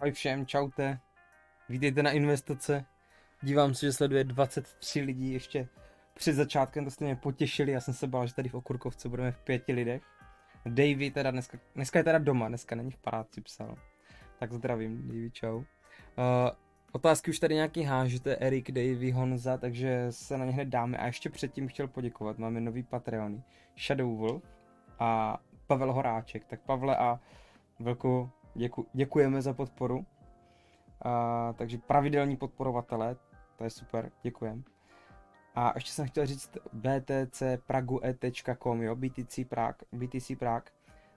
Ahoj všem, čaute. Vítejte na investice. Dívám se, že sleduje 23 lidí ještě před začátkem, to jste mě potěšili, já jsem se bál, že tady v Okurkovce budeme v pěti lidech. Davy teda dneska, dneska je teda doma, dneska není v paráci psal. Tak zdravím, Davy, čau. Uh, otázky už tady nějaký hážete, Erik, Davy, Honza, takže se na ně hned dáme. A ještě předtím chtěl poděkovat, máme nový Patreony. Shadow Wolf a Pavel Horáček. Tak Pavle a Velko, děku, děkujeme za podporu. A, takže pravidelní podporovatelé, to je super, děkujem. A ještě jsem chtěl říct btcprague.com, jo, BTC Prague, BTC Prague.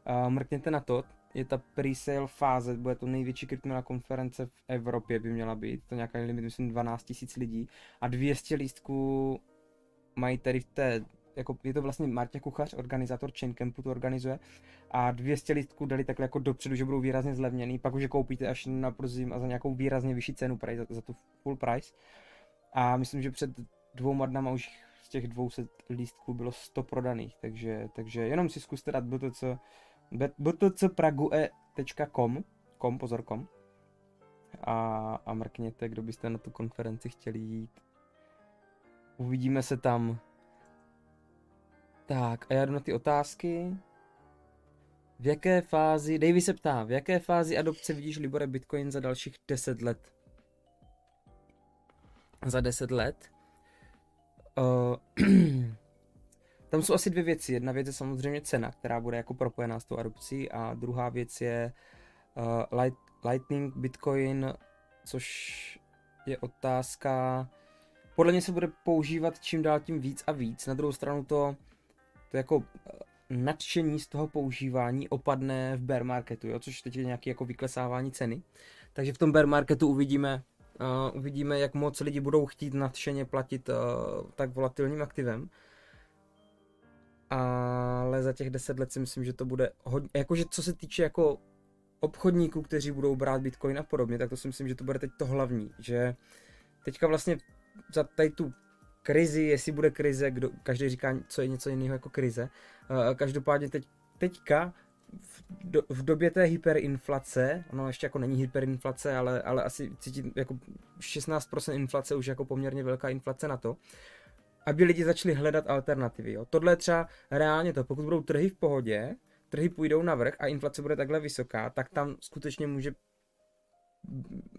Uh, mrkněte na to, je ta pre-sale fáze, bude to největší kryptoměnová konference v Evropě by měla být, to nějaký limit, myslím 12 000 lidí a 200 lístků mají tady v té jako je to vlastně Martě Kuchař, organizátor Chain Campu to organizuje a 200 lístků dali takhle jako dopředu, že budou výrazně zlevněný, pak už je koupíte až na prozim a za nějakou výrazně vyšší cenu price, za, za tu full price. A myslím, že před dvouma dnama už z těch 200 lístků bylo 100 prodaných, takže, takže jenom si zkuste dát btc, btcprague.com, kom, pozor, kom, a, a mrkněte, kdo byste na tu konferenci chtěli jít. Uvidíme se tam. Tak, a já jdu na ty otázky. V jaké fázi, Davy se ptá, v jaké fázi adopce vidíš Libore Bitcoin za dalších 10 let? Za 10 let? Uh, tam jsou asi dvě věci. Jedna věc je samozřejmě cena, která bude jako propojená s tou adopcí a druhá věc je uh, light, Lightning Bitcoin, což je otázka, podle mě se bude používat čím dál tím víc a víc. Na druhou stranu to to jako eh, nadšení z toho používání opadne v bear marketu, jo? což teď je nějaké jako vyklesávání ceny. Takže v tom bear marketu uvidíme, uh, uvidíme, jak moc lidi budou chtít nadšeně platit uh, tak volatilním aktivem. Ale za těch 10 let si myslím, že to bude hodně, jakože co se týče jako obchodníků, kteří budou brát Bitcoin a podobně, tak to si myslím, že to bude teď to hlavní, že teďka vlastně za tady tu krizi, jestli bude krize, kdo, každý říká, co je něco jiného jako krize. Uh, každopádně teď, teďka v, do, v době té hyperinflace, ono ještě jako není hyperinflace, ale, ale asi cítím jako 16% inflace už jako poměrně velká inflace na to, aby lidi začali hledat alternativy. Jo. Tohle je třeba reálně to, pokud budou trhy v pohodě, trhy půjdou na vrch a inflace bude takhle vysoká, tak tam skutečně může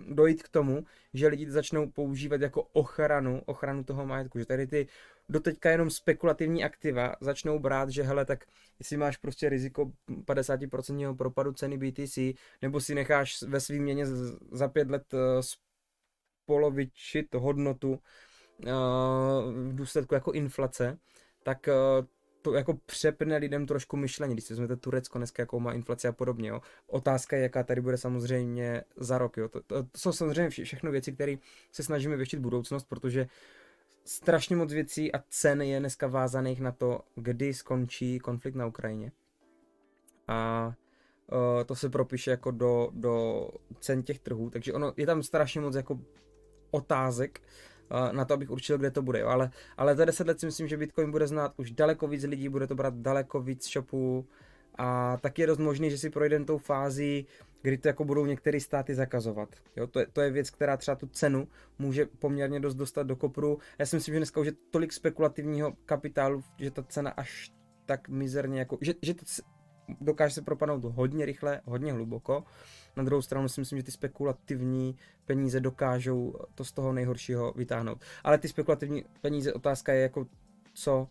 dojít k tomu, že lidi začnou používat jako ochranu, ochranu toho majetku, že tady ty doteďka jenom spekulativní aktiva začnou brát, že hele, tak jestli máš prostě riziko 50% propadu ceny BTC, nebo si necháš ve svým měně za pět let eh, polovičit hodnotu eh, v důsledku jako inflace, tak eh, jako přepne lidem trošku myšlení, když si vezmete Turecko dneska, jakou má inflaci a podobně. Jo. Otázka je, jaká tady bude samozřejmě za rok. Jo. To, to, to jsou samozřejmě vše, všechno věci, které se snažíme věštit budoucnost, protože strašně moc věcí a cen je dneska vázaných na to, kdy skončí konflikt na Ukrajině. A uh, to se propíše jako do, do cen těch trhů, takže ono je tam strašně moc jako otázek, na to, abych určil, kde to bude. Jo. Ale, ale za 10 let si myslím, že Bitcoin bude znát už daleko víc lidí, bude to brát daleko víc shopů a tak je dost možný, že si projdeme tou fází, kdy to jako budou některé státy zakazovat. Jo, to, je, to je věc, která třeba tu cenu může poměrně dost dostat do kopru. Já si myslím, že dneska už je tolik spekulativního kapitálu, že ta cena až tak mizerně jako, že, že to dokáže se propadnout hodně rychle, hodně hluboko. Na druhou stranu si myslím, že ty spekulativní peníze dokážou to z toho nejhoršího vytáhnout. Ale ty spekulativní peníze, otázka je jako co,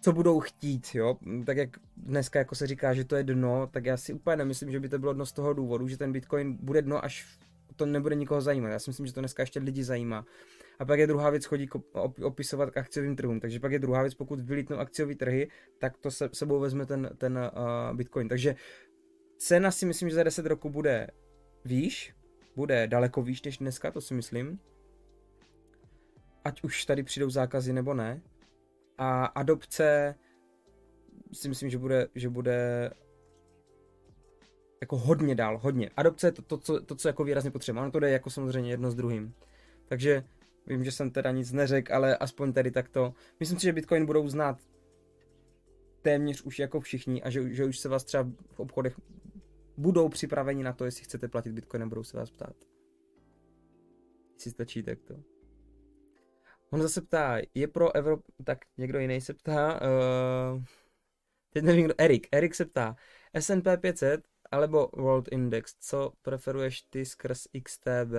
co budou chtít, jo. Tak jak dneska jako se říká, že to je dno, tak já si úplně nemyslím, že by to bylo dno z toho důvodu, že ten Bitcoin bude dno, až to nebude nikoho zajímat. Já si myslím, že to dneska ještě lidi zajímá. A pak je druhá věc chodí opisovat k akciovým trhům. Takže pak je druhá věc, pokud vylítnou akciové trhy, tak to se sebou vezme ten, ten uh, Bitcoin. Takže cena si myslím, že za 10 roku bude výš, bude daleko výš než dneska, to si myslím. Ať už tady přijdou zákazy nebo ne. A adopce si myslím, že bude, že bude jako hodně dál, hodně. Adopce je to, to, co, to, co jako výrazně potřebujeme. Ono to jde jako samozřejmě jedno s druhým. Takže vím, že jsem teda nic neřekl, ale aspoň tady takto. Myslím si, že Bitcoin budou znát téměř už jako všichni a že, že už se vás třeba v obchodech budou připraveni na to, jestli chcete platit Bitcoinem, budou se vás ptát. Jestli stačí tak to. On zase ptá, je pro Evropu, tak někdo jiný se ptá, uh, teď nevím kdo, Erik, Erik se ptá, S&P 500 alebo World Index, co preferuješ ty skrz XTB?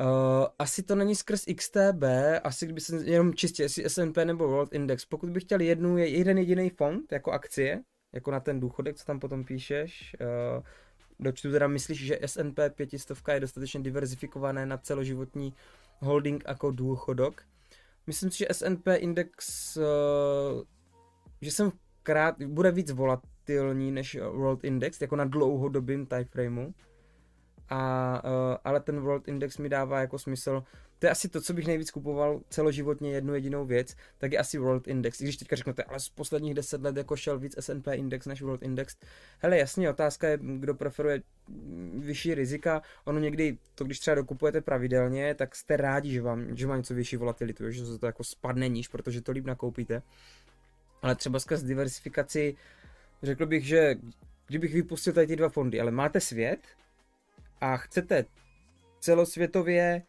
Uh, asi to není skrz XTB, asi kdyby se jenom čistě, jestli S&P nebo World Index. Pokud bych chtěl jednu, jeden jediný fond, jako akcie, jako na ten důchodek, co tam potom píšeš, uh, dočtu teda myslíš, že S&P 500 je dostatečně diverzifikované na celoživotní holding jako důchodok. Myslím si, že S&P index, uh, že jsem krát, bude víc volatilní než World Index, jako na dlouhodobým timeframeu a, uh, ale ten World Index mi dává jako smysl, to je asi to, co bych nejvíc kupoval celoživotně jednu jedinou věc, tak je asi World Index. I když teďka řeknete, ale z posledních deset let jako šel víc S&P Index než World Index. Hele, jasně, otázka je, kdo preferuje vyšší rizika. Ono někdy, to když třeba dokupujete pravidelně, tak jste rádi, že vám, že má něco vyšší volatilitu, že se to jako spadne níž, protože to líp nakoupíte. Ale třeba skrz diversifikaci, řekl bych, že kdybych vypustil tady ty dva fondy, ale máte svět, a chcete celosvětově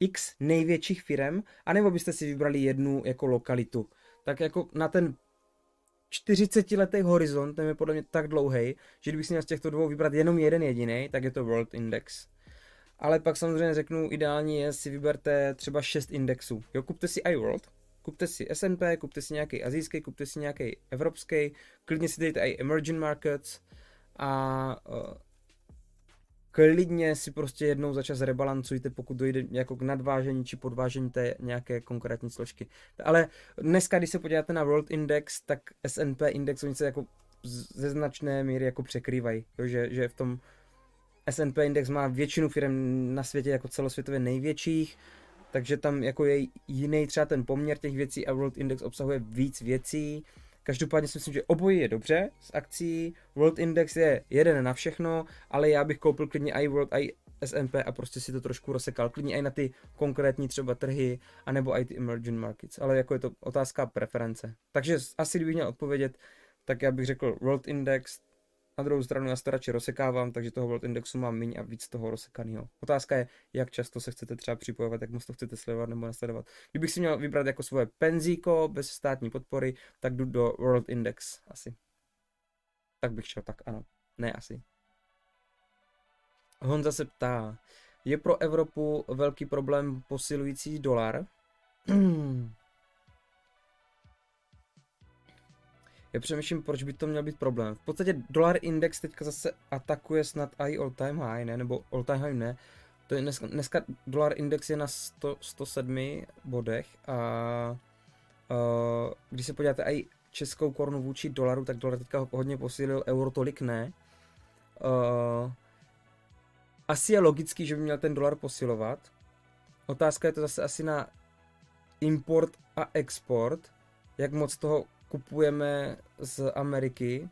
x největších firm, anebo byste si vybrali jednu jako lokalitu. Tak jako na ten 40 letý horizont, ten je podle mě tak dlouhý, že kdybych si měl z těchto dvou vybrat jenom jeden jediný, tak je to World Index. Ale pak samozřejmě řeknu, ideální je si vyberte třeba 6 indexů. Jo, kupte si iWorld, kupte si S&P, kupte si nějaký azijský, kupte si nějaký evropský, klidně si dejte i emerging markets a uh, klidně si prostě jednou za čas rebalancujte, pokud dojde jako k nadvážení či podvážení té nějaké konkrétní složky. Ale dneska, když se podíváte na World Index, tak S&P Index, oni se jako ze značné míry jako překrývají, jo, že, že v tom S&P Index má většinu firm na světě jako celosvětově největších, takže tam jako je jiný třeba ten poměr těch věcí a World Index obsahuje víc věcí, Každopádně si myslím, že obojí je dobře z akcí. World Index je jeden na všechno, ale já bych koupil klidně i World, i S&P a prostě si to trošku rozsekal. Klidně i na ty konkrétní třeba trhy, anebo i ty emerging markets. Ale jako je to otázka preference. Takže asi kdybych měl odpovědět, tak já bych řekl World Index, na druhou stranu já to radši rozsekávám, takže toho World Indexu mám méně a víc toho rozsekaného. Otázka je, jak často se chcete třeba připojovat, jak moc to chcete sledovat nebo nasledovat. Kdybych si měl vybrat jako svoje penzíko bez státní podpory, tak jdu do World Index asi. Tak bych šel, tak ano. Ne asi. Honza se ptá, je pro Evropu velký problém posilující dolar? Já přemýšlím, proč by to měl být problém. V podstatě dolar index teďka zase atakuje snad i all time high, ne? Nebo all time high ne. To je dneska, dneska dolar index je na 100, 107 bodech a uh, když se podíváte i českou korunu vůči dolaru, tak dolar teďka hodně posílil, euro tolik ne. Uh, asi je logický, že by měl ten dolar posilovat. Otázka je to zase asi na import a export, jak moc toho kupujeme z Ameriky.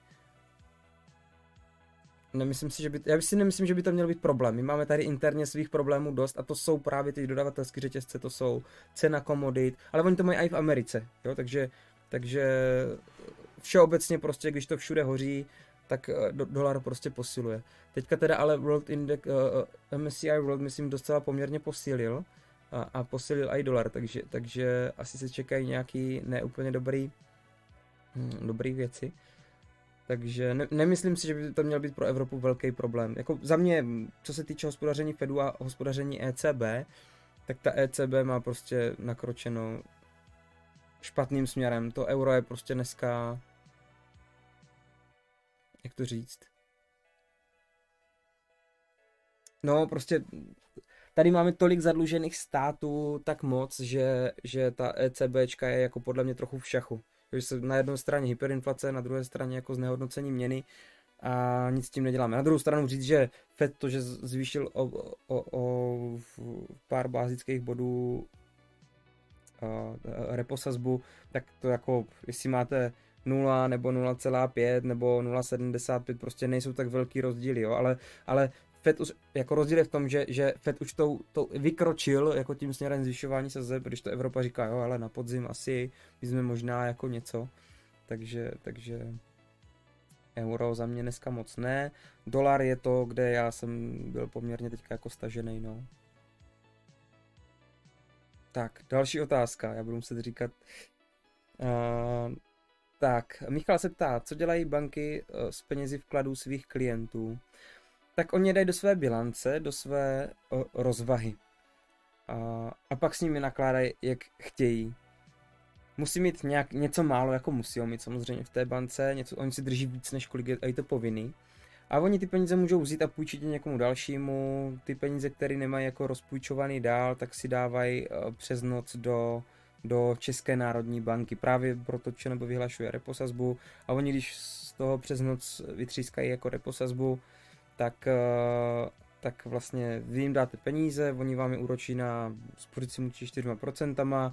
Nemyslím si, že by, já si nemyslím, že by to měl být problém. My máme tady interně svých problémů dost a to jsou právě ty dodavatelské řetězce, to jsou cena komodit, ale oni to mají i v Americe, jo, takže, takže všeobecně prostě, když to všude hoří, tak eh, do, dolar prostě posiluje. Teďka teda ale World Index, uh, eh, MSCI World myslím docela poměrně posílil a, a posílil i dolar, takže, takže asi se čekají nějaký neúplně dobrý dobré věci. Takže ne, nemyslím si, že by to měl být pro Evropu velký problém. Jako za mě, co se týče hospodaření Fedu a hospodaření ECB, tak ta ECB má prostě nakročeno špatným směrem. To euro je prostě dneska, jak to říct, No, prostě tady máme tolik zadlužených států tak moc, že, že ta ECBčka je jako podle mě trochu v šachu. Takže se na jedné straně hyperinflace, na druhé straně jako znehodnocení měny a nic s tím neděláme. Na druhou stranu říct, že Fed to, že zvýšil o, o, o pár bázických bodů reposazbu, tak to jako, jestli máte 0 nebo 0,5 nebo 0,75, prostě nejsou tak velký rozdíly, jo, ale, ale Fed už, jako rozdíl je v tom, že, že Fed už to, to vykročil jako tím směrem zvyšování sazeb, když to Evropa říká, jo, ale na podzim asi jsme možná jako něco, takže, takže Euro za mě dneska moc ne. Dolar je to, kde já jsem byl poměrně teďka jako stažený, no. Tak, další otázka, já budu muset říkat. Uh, tak, Michal se ptá, co dělají banky s penězi vkladů svých klientů? Tak oni je dají do své bilance, do své uh, rozvahy. Uh, a pak s nimi nakládají, jak chtějí. Musí mít nějak, něco málo, jako musí mít samozřejmě v té bance, něco, oni si drží víc, než kolik je, je to povinný. A oni ty peníze můžou vzít a půjčit někomu dalšímu. Ty peníze, které nemají jako rozpůjčovaný dál, tak si dávají uh, přes noc do, do České národní banky. Právě proto nebo vyhlašuje reposazbu a oni když z toho přes noc vytřískají jako reposazbu, tak, uh, tak vlastně vy jim dáte peníze, oni vám je úročí na spořici 4%,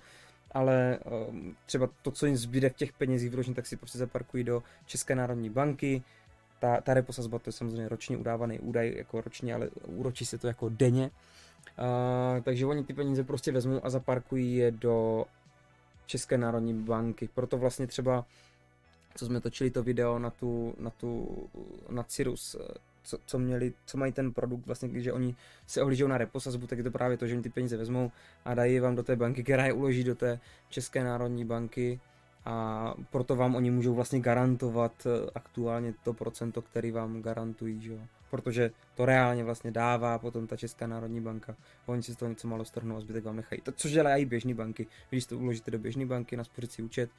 ale uh, třeba to, co jim zbyde v těch penězích v tak si prostě zaparkují do České národní banky, ta, ta repo sazba, to je samozřejmě ročně udávaný údaj, jako ročně, ale úročí se to jako denně. Uh, takže oni ty peníze prostě vezmou a zaparkují je do České národní banky. Proto vlastně třeba, co jsme točili to video na tu, na tu, na Cirrus, co, co, měli, co mají ten produkt, vlastně, když oni se ohlížou na reposazbu, tak je to právě to, že oni ty peníze vezmou a dají vám do té banky, která je uloží do té České národní banky a proto vám oni můžou vlastně garantovat eh, aktuálně to procento, který vám garantují, že jo? protože to reálně vlastně dává potom ta Česká národní banka. Oni si z toho něco málo strhnou a zbytek vám nechají. To, což dělají běžné banky. Když to uložíte do běžné banky na spořící účet,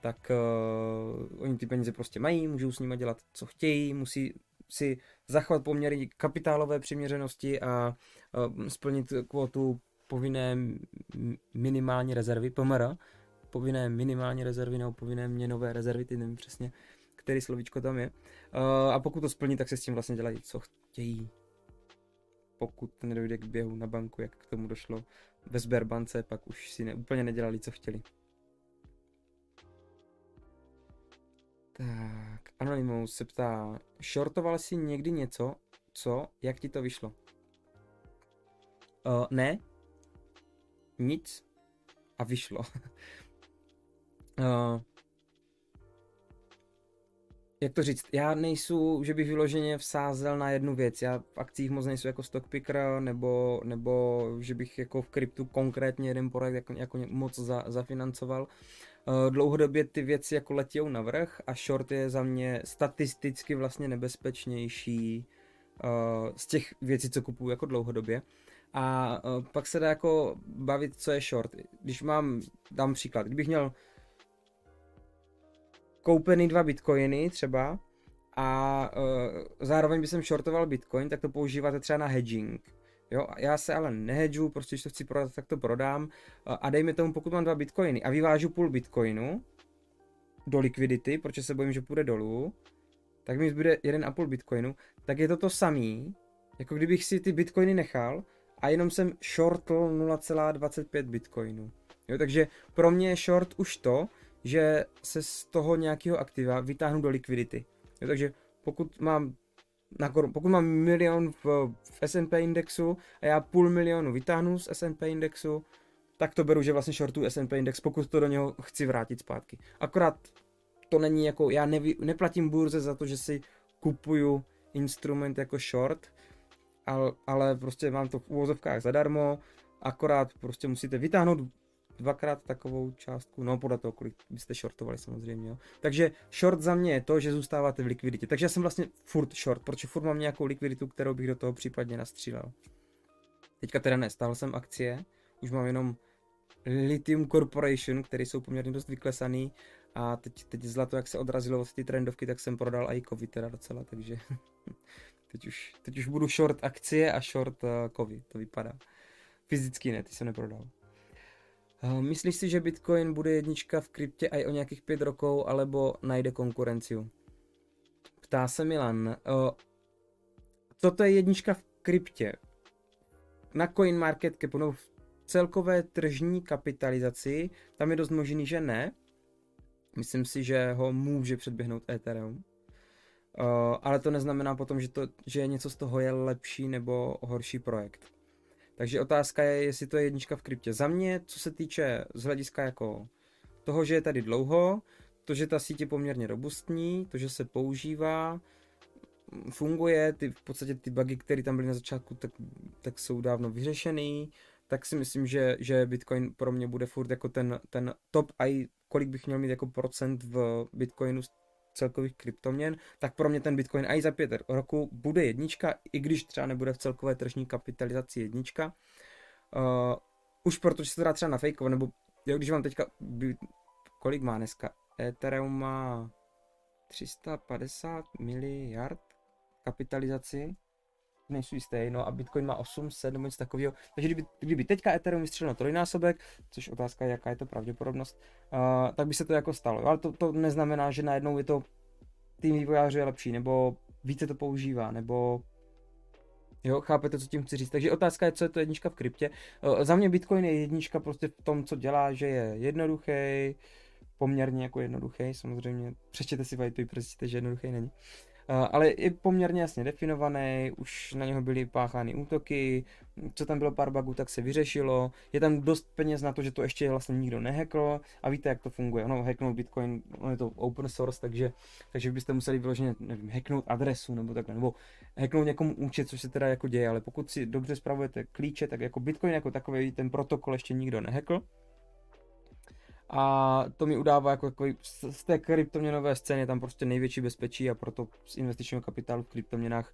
tak uh, oni ty peníze prostě mají, můžou s nimi dělat, co chtějí, musí si zachovat poměry kapitálové přiměřenosti a splnit kvotu povinné minimální rezervy, PMR, povinné minimální rezervy nebo povinné měnové rezervy, ty nevím přesně, který slovíčko tam je. A pokud to splní, tak se s tím vlastně dělají, co chtějí. Pokud nedojde k běhu na banku, jak k tomu došlo ve Sberbance, pak už si ne, úplně nedělali, co chtěli. Tak, Anonymous se ptá, shortoval jsi někdy něco, co, jak ti to vyšlo? Uh, ne, nic a vyšlo. uh, jak to říct, já nejsou, že bych vyloženě vsázel na jednu věc, já v akcích moc nejsou jako stock picker, nebo, nebo že bych jako v kryptu konkrétně jeden projekt jako, jako moc za, zafinancoval. Uh, dlouhodobě ty věci jako letějou navrh a short je za mě statisticky vlastně nebezpečnější uh, z těch věcí, co kupuju jako dlouhodobě. A uh, pak se dá jako bavit, co je short. Když mám, dám příklad, kdybych měl koupený dva bitcoiny třeba a zároveň bych shortoval bitcoin, tak to používáte třeba na hedging. Jo, já se ale nehedžu, prostě když to chci prodat, tak to prodám. A dejme tomu, pokud mám dva bitcoiny a vyvážu půl bitcoinu do likvidity, protože se bojím, že půjde dolů, tak mi zbyde 1,5 bitcoinu, tak je to to samý, jako kdybych si ty bitcoiny nechal a jenom jsem shortl 0,25 bitcoinu. Jo, takže pro mě je short už to, že se z toho nějakého aktiva vytáhnu do likvidity. Jo, takže pokud mám na korun, pokud mám milion v, v S&P indexu a já půl milionu vytáhnu z S&P indexu, tak to beru, že vlastně shortu S&P index, pokud to do něho chci vrátit zpátky. Akorát to není jako, já neví, neplatím burze za to, že si kupuju instrument jako short, ale, ale prostě mám to v úvozovkách zadarmo, akorát prostě musíte vytáhnout dvakrát takovou částku, no podle toho, kolik byste shortovali samozřejmě. Jo. Takže short za mě je to, že zůstáváte v likviditě. Takže já jsem vlastně furt short, protože furt mám nějakou likviditu, kterou bych do toho případně nastřílel. Teďka teda ne, stál jsem akcie, už mám jenom Lithium Corporation, které jsou poměrně dost vyklesaný a teď, teď zlato, jak se odrazilo od ty trendovky, tak jsem prodal i kovy teda docela, takže teď už, teď už budu short akcie a short uh, kovy, to vypadá. Fyzicky ne, ty jsem neprodal. Uh, myslíš si, že Bitcoin bude jednička v kryptě i o nějakých pět rokov, alebo najde konkurenciu? Ptá se Milan. Uh, co to je jednička v kryptě? Na CoinMarketCapu, no v celkové tržní kapitalizaci, tam je dost možný, že ne. Myslím si, že ho může předběhnout Ethereum. Uh, ale to neznamená potom, že, to, že něco z toho je lepší nebo horší projekt. Takže otázka je, jestli to je jednička v kryptě. Za mě, co se týče z hlediska jako toho, že je tady dlouho, to, že ta síť je poměrně robustní, to, že se používá, funguje, ty, v podstatě ty bugy, které tam byly na začátku, tak, tak jsou dávno vyřešený, tak si myslím, že, že Bitcoin pro mě bude furt jako ten, ten top a kolik bych měl mít jako procent v Bitcoinu celkových kryptoměn, tak pro mě ten Bitcoin i za pět roku bude jednička, i když třeba nebude v celkové tržní kapitalizaci jednička. Uh, už protože se to dá třeba na fake, nebo jo, když vám teďka, kolik má dneska? Ethereum má 350 miliard kapitalizaci, nejsou jistý, no a Bitcoin má 800 nebo něco takového. Takže kdyby, kdyby teďka Ethereum vystřelil na trojnásobek, což otázka je, jaká je to pravděpodobnost, uh, tak by se to jako stalo. Ale to, to neznamená, že najednou je to tým vývojářů je lepší, nebo více to používá, nebo Jo, chápete, co tím chci říct. Takže otázka je, co je to jednička v kryptě. Uh, za mě Bitcoin je jednička prostě v tom, co dělá, že je jednoduchý, poměrně jako jednoduchý, samozřejmě. Přečtěte si white paper, zjistíte, že jednoduchý není. Eh, ale je poměrně jasně definovaný, už na něho byly páchány útoky, co tam bylo pár bugů, tak se vyřešilo, je tam dost peněz na to, že to ještě vlastně nikdo nehackl a víte, jak to funguje, ono hacknout Bitcoin, ono je to open source, takže, takže byste museli vyloženě, nevím, hacknout adresu nebo takhle, nebo hacknout někomu účet, což se teda jako děje, ale pokud si dobře spravujete klíče, tak jako Bitcoin jako takový ten protokol ještě nikdo nehackl, a to mi udává jako takový, z té kryptoměnové scény tam prostě největší bezpečí a proto z investičního kapitálu v kryptoměnách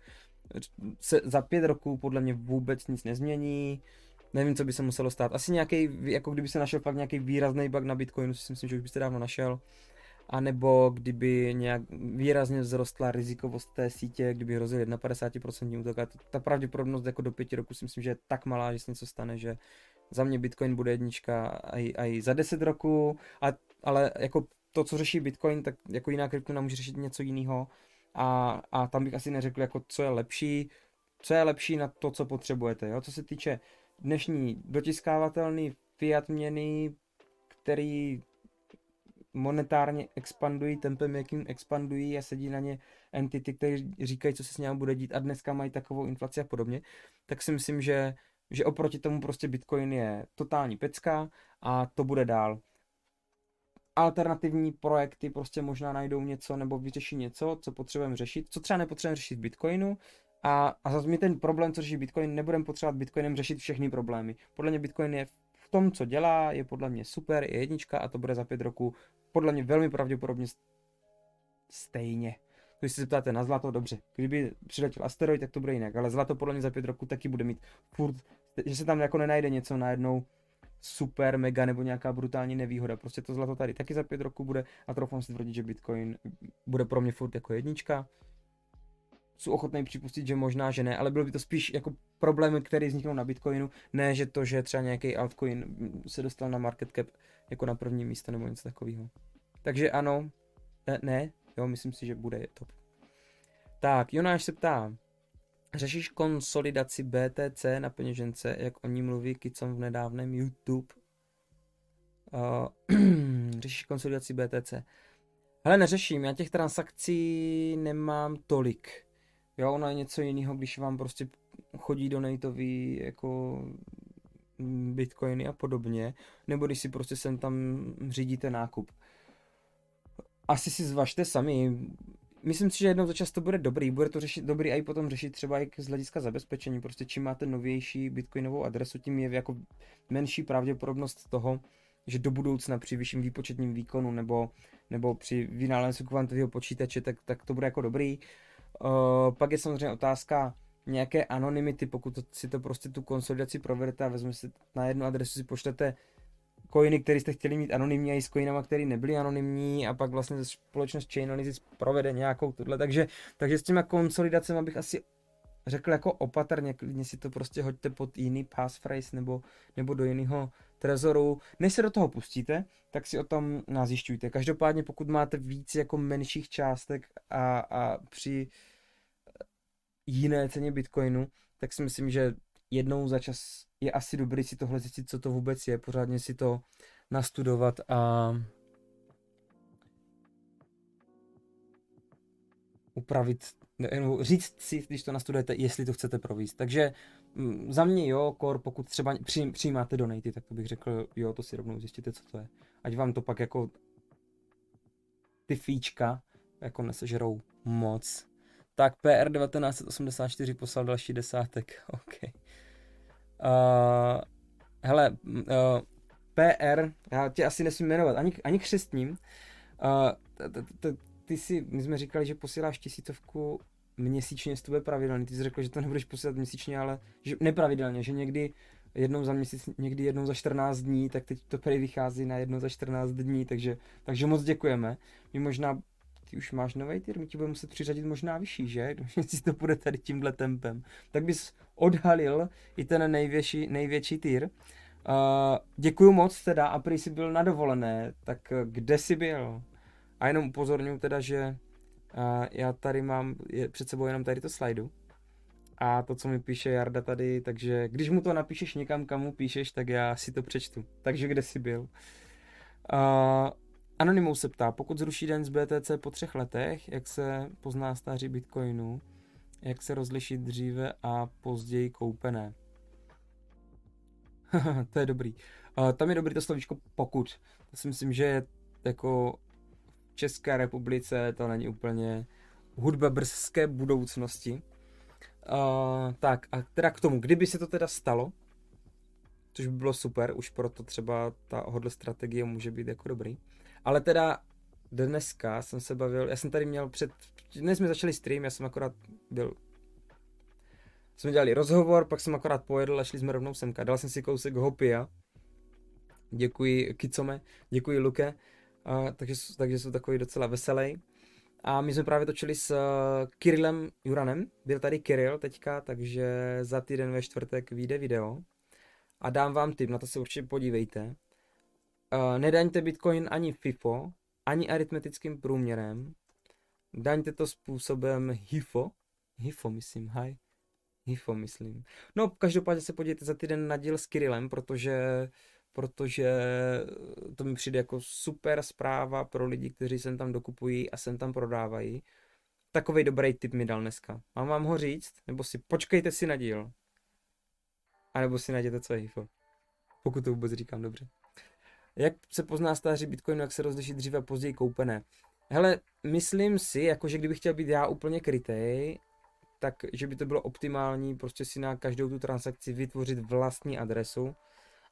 se za pět roků podle mě vůbec nic nezmění. Nevím, co by se muselo stát. Asi nějaký, jako kdyby se našel fakt nějaký výrazný bug na Bitcoinu, si myslím, že už byste dávno našel. A nebo kdyby nějak výrazně vzrostla rizikovost té sítě, kdyby hrozil 51% útok. A ta pravděpodobnost jako do pěti roku si myslím, že je tak malá, že se něco stane, že, za mě Bitcoin bude jednička i, i za 10 roků, a, ale jako to, co řeší Bitcoin, tak jako jiná kryptona může řešit něco jiného a, a tam bych asi neřekl, jako co je lepší, co je lepší na to, co potřebujete. Jo? Co se týče dnešní dotiskávatelný fiat měny, který monetárně expandují tempem, jakým expandují a sedí na ně entity, které říkají, co se s ním bude dít a dneska mají takovou inflaci a podobně, tak si myslím, že že oproti tomu prostě Bitcoin je totální pecka a to bude dál. Alternativní projekty prostě možná najdou něco nebo vyřeší něco, co potřebujeme řešit, co třeba nepotřebujeme řešit v Bitcoinu, a, a zase mi ten problém, co řeší Bitcoin, nebudeme potřebovat Bitcoinem řešit všechny problémy. Podle mě Bitcoin je v tom, co dělá, je podle mě super, je jednička a to bude za pět roků podle mě velmi pravděpodobně stejně. Když se zeptáte na zlato, dobře, kdyby přiletěl asteroid, tak to bude jinak, ale zlato podle mě za pět roků taky bude mít furt, že se tam jako nenajde něco najednou super, mega nebo nějaká brutální nevýhoda. Prostě to zlato tady taky za pět roků bude a troufám si tvrdit, že Bitcoin bude pro mě furt jako jednička. Jsou ochotný připustit, že možná, že ne, ale bylo by to spíš jako problémy, které vzniknou na Bitcoinu, ne, že to, že třeba nějaký altcoin se dostal na market cap jako na první místo nebo něco takového. Takže ano, ne, ne Jo, myslím si, že bude top. Tak, Jonáš se ptá, řešíš konsolidaci BTC na peněžence, jak o ní mluví Kicom v nedávném YouTube? Uh, řešíš konsolidaci BTC? Hele, neřeším, já těch transakcí nemám tolik. Jo, ono je něco jiného, když vám prostě chodí do nateový jako bitcoiny a podobně, nebo když si prostě sem tam řídíte nákup asi si zvažte sami. Myslím si, že jednou za čas to bude dobrý, bude to řešit dobrý a i potom řešit třeba i z hlediska zabezpečení. Prostě čím máte novější bitcoinovou adresu, tím je jako menší pravděpodobnost toho, že do budoucna při vyšším výpočetním výkonu nebo, nebo při vynálezu kvantového počítače, tak, tak to bude jako dobrý. Uh, pak je samozřejmě otázka nějaké anonymity, pokud si to prostě tu konsolidaci provedete a vezmete na jednu adresu si pošlete coiny, které jste chtěli mít anonymní a i s coinama, které nebyly anonymní a pak vlastně společnost Chainalysis provede nějakou tohle, takže, takže s těma konsolidacemi bych asi řekl jako opatrně, klidně si to prostě hoďte pod jiný passphrase nebo, nebo do jiného trezoru. Než se do toho pustíte, tak si o tom nazjišťujte. Každopádně pokud máte víc jako menších částek a, a při jiné ceně Bitcoinu, tak si myslím, že jednou za čas je asi dobrý si tohle zjistit, co to vůbec je, pořádně si to nastudovat a upravit, nebo říct si, když to nastudujete, jestli to chcete províst. Takže mm, za mě jo, kor, pokud třeba při, přijímáte donaty, tak to bych řekl, jo, to si rovnou zjistíte, co to je. Ať vám to pak jako ty fíčka jako nesežerou moc. Tak PR 1984 poslal další desátek, ok. Uh, hele, uh, PR, já tě asi nesmím jmenovat, ani, ani křestním. Uh, ty si, my jsme říkali, že posíláš tisícovku měsíčně, jestli to bude pravidelný. Ty jsi řekl, že to nebudeš posílat měsíčně, ale že nepravidelně, že někdy jednou za měsíc, někdy jednou za 14 dní, tak teď to prý vychází na jednou za 14 dní, takže, takže moc děkujeme. My možná, ty už máš nový týr, my ti budeme muset přiřadit možná vyšší, že? Jestli to bude tady tímhle tempem. Tak bys odhalil i ten největší, největší týr. Uh, děkuju moc teda a prý jsi byl na dovolené, tak kde jsi byl? A jenom upozorňuji teda, že uh, já tady mám je před sebou jenom tady to slajdu a to, co mi píše Jarda tady, takže když mu to napíšeš někam, kam mu píšeš, tak já si to přečtu. Takže kde jsi byl? Uh, Anonymous se ptá, pokud zruší den z BTC po třech letech, jak se pozná stáří Bitcoinu, jak se rozlišit dříve a později koupené? to je dobrý. Uh, tam je dobrý to slovíčko pokud. To si myslím, že je jako v České republice to není úplně hudba brzké budoucnosti. Uh, tak a teda k tomu, kdyby se to teda stalo, což by bylo super, už proto třeba ta hodle strategie může být jako dobrý. Ale teda dneska jsem se bavil, já jsem tady měl před, dnes jsme začali stream, já jsem akorát byl, jsme dělali rozhovor, pak jsem akorát pojedl a šli jsme rovnou semka. Dal jsem si kousek hopia, děkuji Kicome, děkuji Luke, uh, takže, takže jsou takový docela veselý. A my jsme právě točili s uh, Kirillem Juranem. Byl tady Kirill teďka, takže za týden ve čtvrtek vyjde video. A dám vám tip, na to se určitě podívejte. Uh, nedaňte Bitcoin ani FIFO, ani aritmetickým průměrem. Daňte to způsobem HIFO. HIFO, myslím, hi. HIFO, myslím. No, každopádně se podívejte za týden na díl s Kirillem, protože protože to mi přijde jako super zpráva pro lidi, kteří sem tam dokupují a sem tam prodávají. Takový dobrý tip mi dal dneska. Mám vám ho říct? Nebo si počkejte si na díl. A nebo si najděte, co je HIFO. Pokud to vůbec říkám dobře. Jak se pozná stáří Bitcoinu, jak se rozliší dříve a později koupené? Hele, myslím si, jako že kdybych chtěl být já úplně krytej, tak že by to bylo optimální prostě si na každou tu transakci vytvořit vlastní adresu,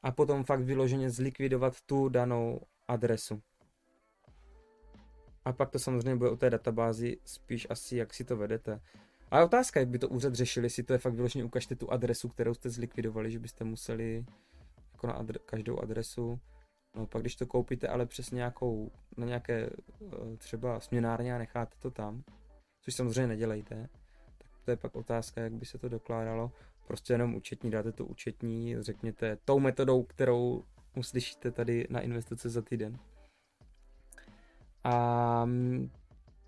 a potom fakt vyloženě zlikvidovat tu danou adresu. A pak to samozřejmě bude o té databázi spíš asi, jak si to vedete. A otázka, jak by to úřad řešili, jestli to je fakt vyloženě ukažte tu adresu, kterou jste zlikvidovali, že byste museli jako na adre- každou adresu. No pak když to koupíte ale přes nějakou, na nějaké eh, třeba směnárně a necháte to tam, což samozřejmě nedělejte, tak to je pak otázka, jak by se to dokládalo prostě jenom účetní, dáte to účetní, řekněte tou metodou, kterou uslyšíte tady na investice za týden. A mm,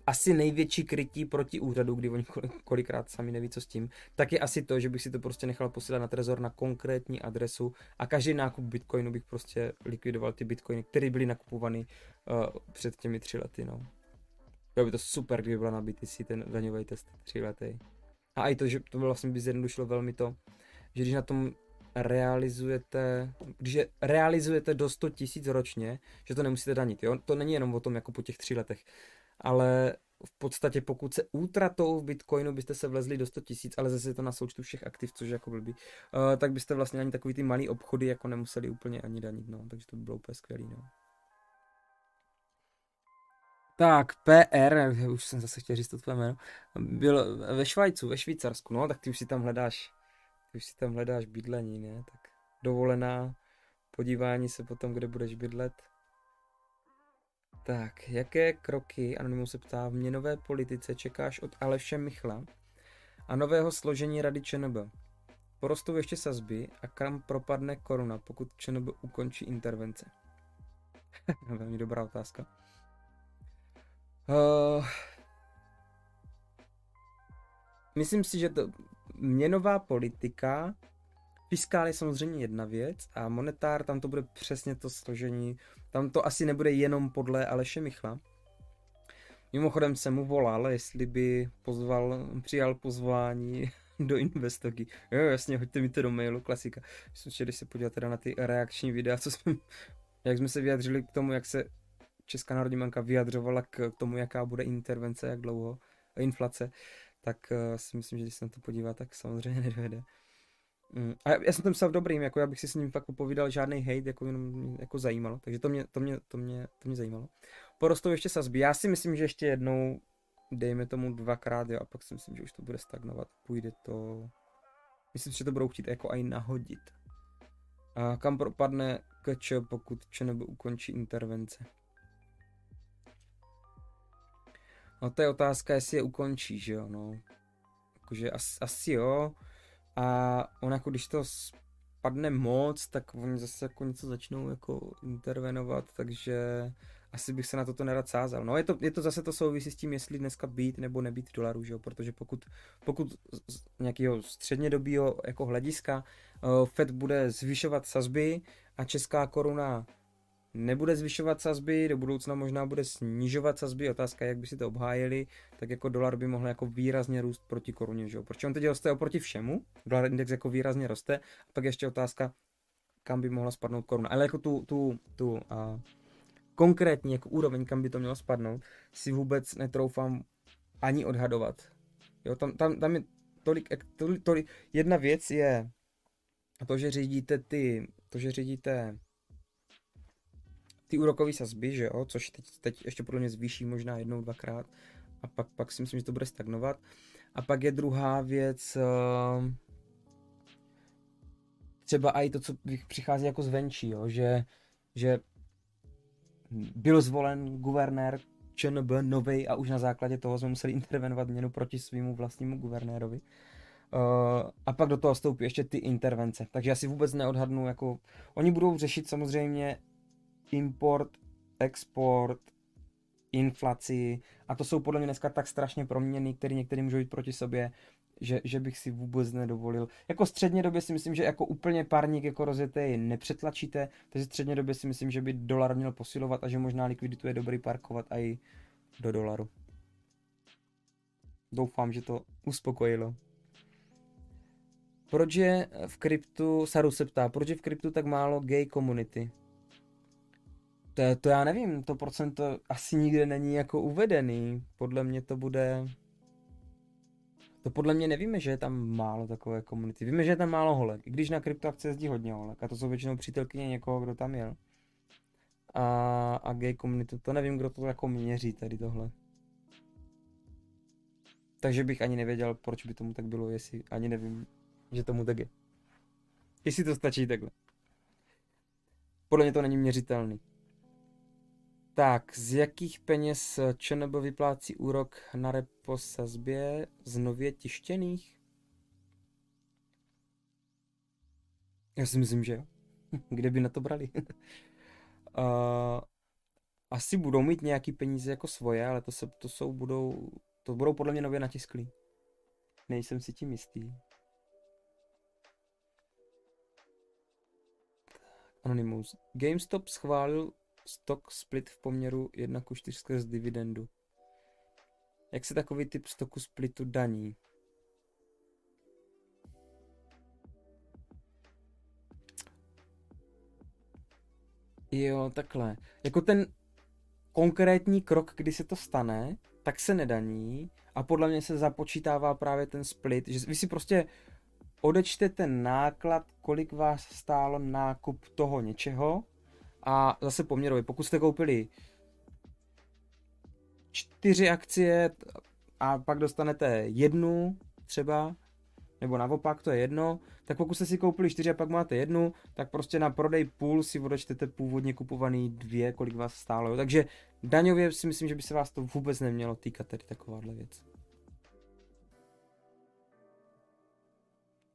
asi největší krytí proti úřadu, kdy oni kolikrát sami neví, co s tím, tak je asi to, že bych si to prostě nechal posílat na Trezor na konkrétní adresu a každý nákup bitcoinu bych prostě likvidoval ty bitcoiny, které byly nakupovány uh, před těmi tři lety, no. Bylo by to super, kdyby byla na BTC ten daňový test tři lety. A i to, že to vlastně by zjednodušilo velmi to, že když na tom realizujete, když realizujete do 100 tisíc ročně, že to nemusíte danit, jo? To není jenom o tom jako po těch tři letech, ale v podstatě pokud se útratou v Bitcoinu byste se vlezli do 100 tisíc, ale zase je to na součtu všech aktiv, což jako blbý, uh, tak byste vlastně ani takový ty malý obchody jako nemuseli úplně ani danit, no, takže to by bylo úplně skvělý, no. Tak, PR, už jsem zase chtěl říct to tvoje jméno, byl ve Švajcu, ve Švýcarsku, no, tak ty už si tam hledáš, ty už si tam hledáš bydlení, ne, tak dovolená, podívání se potom, kde budeš bydlet. Tak, jaké kroky, Anonymus se ptá, v měnové politice čekáš od Aleše Michla a nového složení Rady ČNB? Porostou ještě sazby a kam propadne koruna, pokud ČNB ukončí intervence? Velmi dobrá otázka. Uh, myslím si, že to měnová politika, fiskál je samozřejmě jedna věc a monetár, tam to bude přesně to složení, tam to asi nebude jenom podle Aleše Michla. Mimochodem jsem mu volal, jestli by pozval, přijal pozvání do Investoky. Jo, jasně, hoďte mi to do mailu, klasika. Myslím, že když se podívat teda na ty reakční videa, co jsme, jak jsme se vyjadřili k tomu, jak se Česká národní banka vyjadřovala k tomu, jaká bude intervence, jak dlouho, inflace, tak uh, si myslím, že když se na to podívá, tak samozřejmě nedojede. Mm. A já, já jsem tam psal dobrým, jako já bych si s ním fakt popovídal, žádný hate, jako jenom jako zajímalo, takže to mě, to mě, to mě, to mě zajímalo. Porostou ještě sazby, já si myslím, že ještě jednou, dejme tomu dvakrát, jo, a pak si myslím, že už to bude stagnovat, půjde to, myslím, že to budou chtít jako aj nahodit. A kam propadne KČ, pokud ČNB ukončí intervence? No to je otázka, jestli je ukončí, že jo, no. Jakože asi, asi jo. A on jako když to spadne moc, tak oni zase jako něco začnou jako intervenovat, takže asi bych se na toto nerad sázal. No je to, je to zase to souvisí s tím, jestli dneska být nebo nebýt dolarů, že jo? protože pokud, pokud z nějakého střednědobího jako hlediska uh, Fed bude zvyšovat sazby a česká koruna nebude zvyšovat sazby, do budoucna možná bude snižovat sazby, otázka jak by si to obhájili, tak jako dolar by mohl jako výrazně růst proti koruně, že jo? Protože on teď roste oproti všemu, dolar index jako výrazně roste, a pak ještě otázka, kam by mohla spadnout koruna. Ale jako tu, tu, tu a konkrétní jako úroveň, kam by to mělo spadnout, si vůbec netroufám ani odhadovat. Jo, tam, tam, tam je tolik, tolik, tolik, jedna věc je to, že řídíte ty, to, že řídíte ty úrokové sazby, že jo, což teď, teď ještě podle mě zvýší možná jednou, dvakrát a pak, pak si myslím, že to bude stagnovat. A pak je druhá věc, uh, třeba i to, co přichází jako zvenčí, jo, že, že byl zvolen guvernér ČNB nový a už na základě toho jsme museli intervenovat měnu proti svýmu vlastnímu guvernérovi. Uh, a pak do toho vstoupí ještě ty intervence. Takže já si vůbec neodhadnu, jako oni budou řešit samozřejmě import, export, inflaci a to jsou podle mě dneska tak strašně proměny, které některý můžou jít proti sobě, že, že bych si vůbec nedovolil. Jako středně době si myslím, že jako úplně párník jako rozjetý nepřetlačíte, takže středně době si myslím, že by dolar měl posilovat a že možná likviditu je dobrý parkovat i do dolaru. Doufám, že to uspokojilo. Proč je v kryptu, Saru se ptá, proč je v kryptu tak málo gay community? To, to já nevím, to procento asi nikde není jako uvedený. Podle mě to bude... To podle mě nevíme, že je tam málo takové komunity. Víme, že je tam málo holek, i když na kryptoakce jezdí hodně holek. A to jsou většinou přítelkyně někoho, kdo tam jel. A, a gay komunitu, to nevím, kdo to jako měří tady tohle. Takže bych ani nevěděl, proč by tomu tak bylo, jestli ani nevím, že tomu tak je. Jestli to stačí takhle. Podle mě to není měřitelný. Tak, z jakých peněz ČNB vyplácí úrok na repo sazbě z nově tištěných? Já si myslím, že jo. Kde by na to brali? uh, asi budou mít nějaký peníze jako svoje, ale to, se, to jsou, budou, to budou podle mě nově natisklí. Nejsem si tím jistý. Anonymous. GameStop schválil stock split v poměru 1 ku 4 skrz dividendu. Jak se takový typ stoku splitu daní? Jo, takhle. Jako ten konkrétní krok, kdy se to stane, tak se nedaní a podle mě se započítává právě ten split, že vy si prostě odečtete náklad, kolik vás stálo nákup toho něčeho a zase poměrově, pokud jste koupili čtyři akcie a pak dostanete jednu třeba, nebo naopak, to je jedno, tak pokud jste si koupili čtyři a pak máte jednu, tak prostě na prodej půl si odečtete původně kupovaný dvě, kolik vás stálo. Jo. Takže daňově si myslím, že by se vás to vůbec nemělo týkat tady takováhle věc.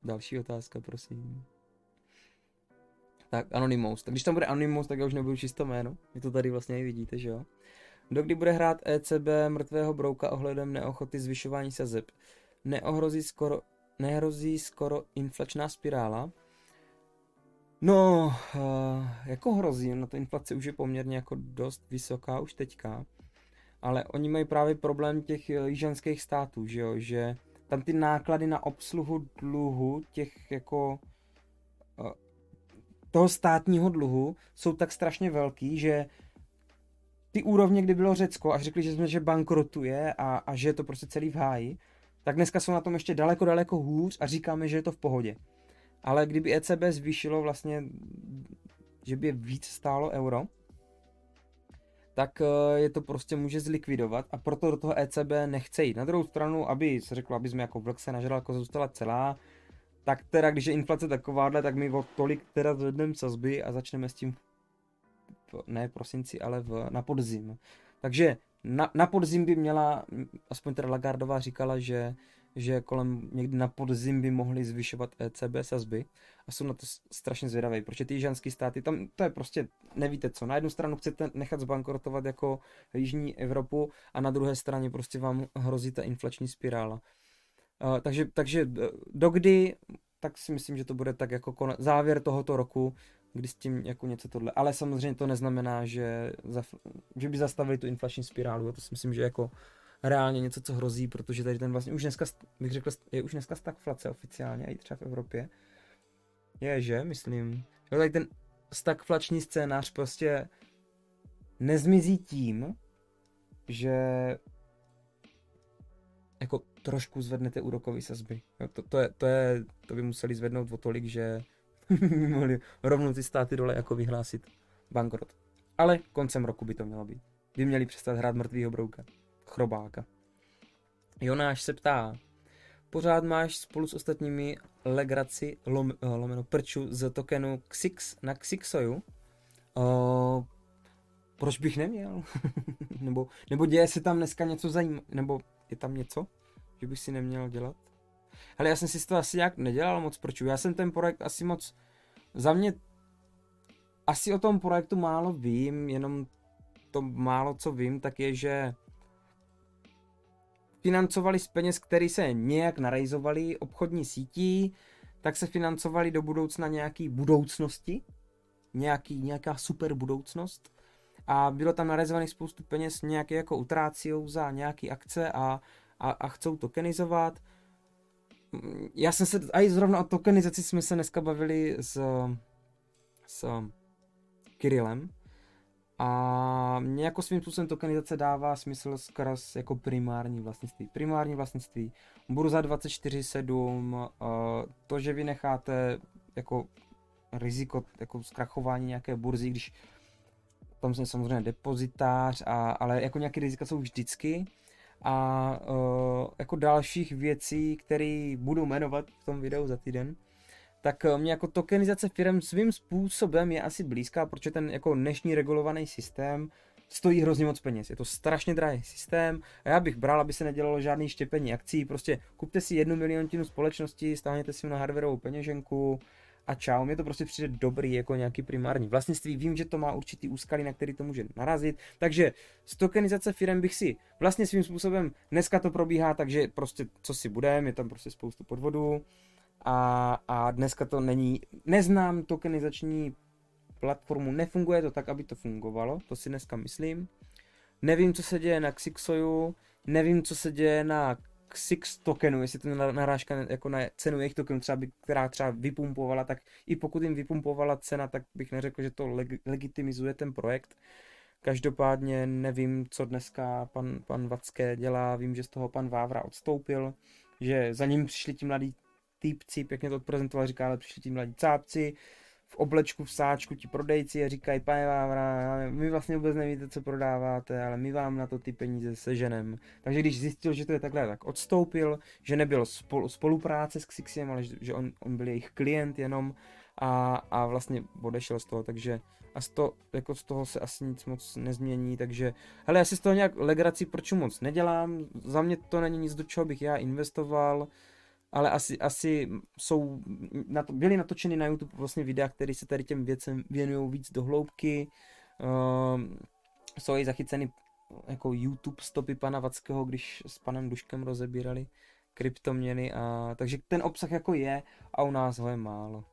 Další otázka, prosím. Tak, Anonymous. Tak když tam bude Anonymous, tak já už nebudu čisto jméno. Vy to tady vlastně i vidíte, že jo? Dokdy bude hrát ECB mrtvého brouka ohledem neochoty zvyšování sazeb? Neohrozí skoro, nehrozí skoro inflačná spirála? No, uh, jako hrozí, no to inflace už je poměrně jako dost vysoká už teďka, ale oni mají právě problém těch eh, jižanských států, že jo, že tam ty náklady na obsluhu dluhu těch jako toho státního dluhu jsou tak strašně velký, že ty úrovně, kdy bylo Řecko a řekli, že jsme, že bankrotuje a, a že je to prostě celý v háji, tak dneska jsou na tom ještě daleko, daleko hůř a říkáme, že je to v pohodě. Ale kdyby ECB zvýšilo vlastně, že by je víc stálo euro, tak eh, je to prostě může zlikvidovat a proto do toho ECB nechce jít. Na druhou stranu, aby se řeklo, aby jsme jako vlk se nažralko zůstala celá, tak teda, když je inflace takováhle, tak my o tolik teda zvedneme sazby a začneme s tím ne v prosinci, ale v, na podzim. Takže na, na podzim by měla, aspoň teda Lagardová říkala, že, že kolem někdy na podzim by mohli zvyšovat ECB sazby a jsou na to strašně zvědavé, protože ty ženské státy, tam to je prostě, nevíte co, na jednu stranu chcete nechat zbankrotovat jako Jižní Evropu a na druhé straně prostě vám hrozí ta inflační spirála. Uh, takže, takže eh, dokdy, tak si myslím, že to bude tak jako konec, závěr tohoto roku, kdy s tím jako něco tohle. Ale samozřejmě to neznamená, že, za, že by zastavili tu inflační spirálu. To si myslím, že jako reálně něco, co hrozí, protože tady ten vlastně už dneska, bych řekl, je už dneska stagflace oficiálně, i třeba v Evropě. Je, že? Myslím. Jo, tady ten stagflační scénář prostě nezmizí tím, že jako trošku zvednete úrokové sazby. Jo, to, to, je, to, je, to by museli zvednout o tolik, že mohli rovnou ty státy dole jako vyhlásit bankrot. Ale koncem roku by to mělo být. By měli přestat hrát mrtvýho brouka. Chrobáka. Jonáš se ptá, pořád máš spolu s ostatními legraci lom, eh, lomeno prču z tokenu Xix na Xixoju? O, proč bych neměl? nebo, nebo děje se tam dneska něco zajímavého? Nebo je tam něco, že bych si neměl dělat? Ale já jsem si to asi nějak nedělal moc proč. Já jsem ten projekt asi moc, za mě, asi o tom projektu málo vím, jenom to málo co vím, tak je, že financovali z peněz, které se nějak narejzovali obchodní sítí, tak se financovali do budoucna nějaký budoucnosti, nějaký, nějaká super budoucnost a bylo tam narezovaných spoustu peněz nějaké jako utrácijou za nějaké akce a, a, a chcou tokenizovat. Já jsem se, a i zrovna o tokenizaci jsme se dneska bavili s, s Kirillem. A mě jako svým způsobem tokenizace dává smysl skraz jako primární vlastnictví. Primární vlastnictví, burza 24-7, to, že vy necháte jako riziko jako zkrachování nějaké burzy, když tam jsem samozřejmě depozitář, a, ale jako nějaké rizika jsou vždycky, a uh, jako dalších věcí, které budu jmenovat v tom videu za týden, tak uh, mě jako tokenizace firm svým způsobem je asi blízká, protože ten jako dnešní regulovaný systém stojí hrozně moc peněz. Je to strašně drahý systém a já bych bral, aby se nedělalo žádný štěpení akcí. Prostě kupte si jednu miliontinu společnosti, stáhněte si na hardwareovou peněženku, a čau, mě to prostě přijde dobrý jako nějaký primární vlastnictví, vím, že to má určitý úskalí, na který to může narazit, takže z tokenizace firm bych si vlastně svým způsobem, dneska to probíhá, takže prostě co si budeme, je tam prostě spoustu podvodů a, a dneska to není, neznám tokenizační platformu, nefunguje to tak, aby to fungovalo, to si dneska myslím. Nevím, co se děje na Xixoju, nevím, co se děje na Six tokenů, jestli to narážka jako na cenu jejich tokenů, třeba by, která třeba vypumpovala, tak i pokud jim vypumpovala cena, tak bych neřekl, že to leg- legitimizuje ten projekt. Každopádně nevím, co dneska pan, pan Vacké dělá, vím, že z toho pan Vávra odstoupil, že za ním přišli ti mladí týpci, pěkně to odprezentoval, říká, ale přišli ti mladí cápci, v oblečku, v sáčku ti prodejci a říkají, pane Vávra, my vlastně vůbec nevíte, co prodáváte, ale my vám na to ty peníze seženem. Takže když zjistil, že to je takhle, tak odstoupil, že nebyl spol, spolupráce s Xixiem, ale že on, on byl jejich klient jenom a, a vlastně odešel z toho, takže a z, to, jako z toho se asi nic moc nezmění, takže hele, já si z toho nějak legraci proč moc nedělám, za mě to není nic, do čeho bych já investoval, ale asi, asi jsou, na to, byly natočeny na YouTube vlastně videa, které se tady těm věcem věnují víc do hloubky. Um, jsou i zachyceny jako YouTube stopy pana Vackého, když s panem Duškem rozebírali kryptoměny a takže ten obsah jako je a u nás ho je málo.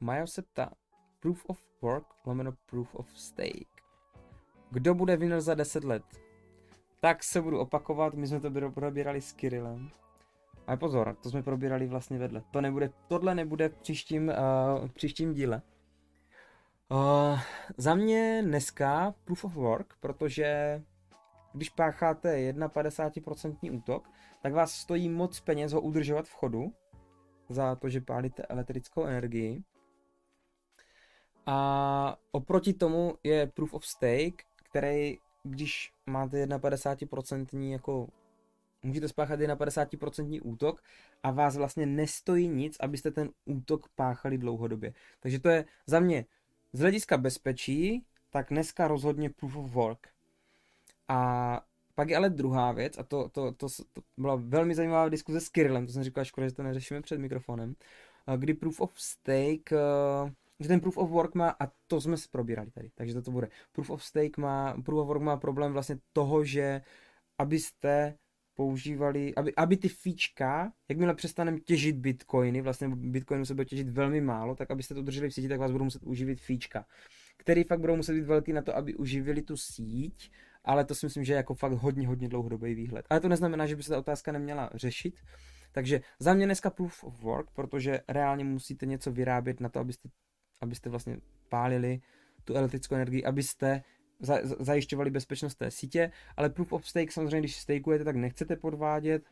Majo se ptá, proof of work lomeno proof of stake. Kdo bude winner za 10 let? Tak se budu opakovat, my jsme to probírali s Kirillem. Ale pozor, to jsme probírali vlastně vedle. To nebude, tohle nebude v příštím, uh, příštím díle. Uh, za mě dneska proof of work, protože když pácháte 51% útok, tak vás stojí moc peněz ho udržovat v chodu za to, že pálíte elektrickou energii. A oproti tomu je proof of stake, který, když máte 51% jako můžete spáchat 51% útok a vás vlastně nestojí nic, abyste ten útok páchali dlouhodobě. Takže to je za mě z hlediska bezpečí, tak dneska rozhodně proof of work. A pak je ale druhá věc, a to, to, to, to byla velmi zajímavá diskuze s Kirillem, to jsem říkal, škoda, že to neřešíme před mikrofonem, kdy proof of stake, eh, že ten proof of work má, a to jsme si probírali tady, takže to, to bude, proof of stake má, proof of work má problém vlastně toho, že abyste používali, aby, aby ty fíčka, jakmile přestaneme těžit bitcoiny, vlastně bitcoinu se bude těžit velmi málo, tak abyste to drželi v síti, tak vás budou muset uživit fíčka, který fakt budou muset být velký na to, aby uživili tu síť, ale to si myslím, že je jako fakt hodně, hodně dlouhodobý výhled. Ale to neznamená, že by se ta otázka neměla řešit. Takže za mě dneska proof of work, protože reálně musíte něco vyrábět na to, abyste, abyste vlastně pálili tu elektrickou energii, abyste za, zajišťovali bezpečnost té sítě, ale proof of stake samozřejmě, když stakeujete, tak nechcete podvádět,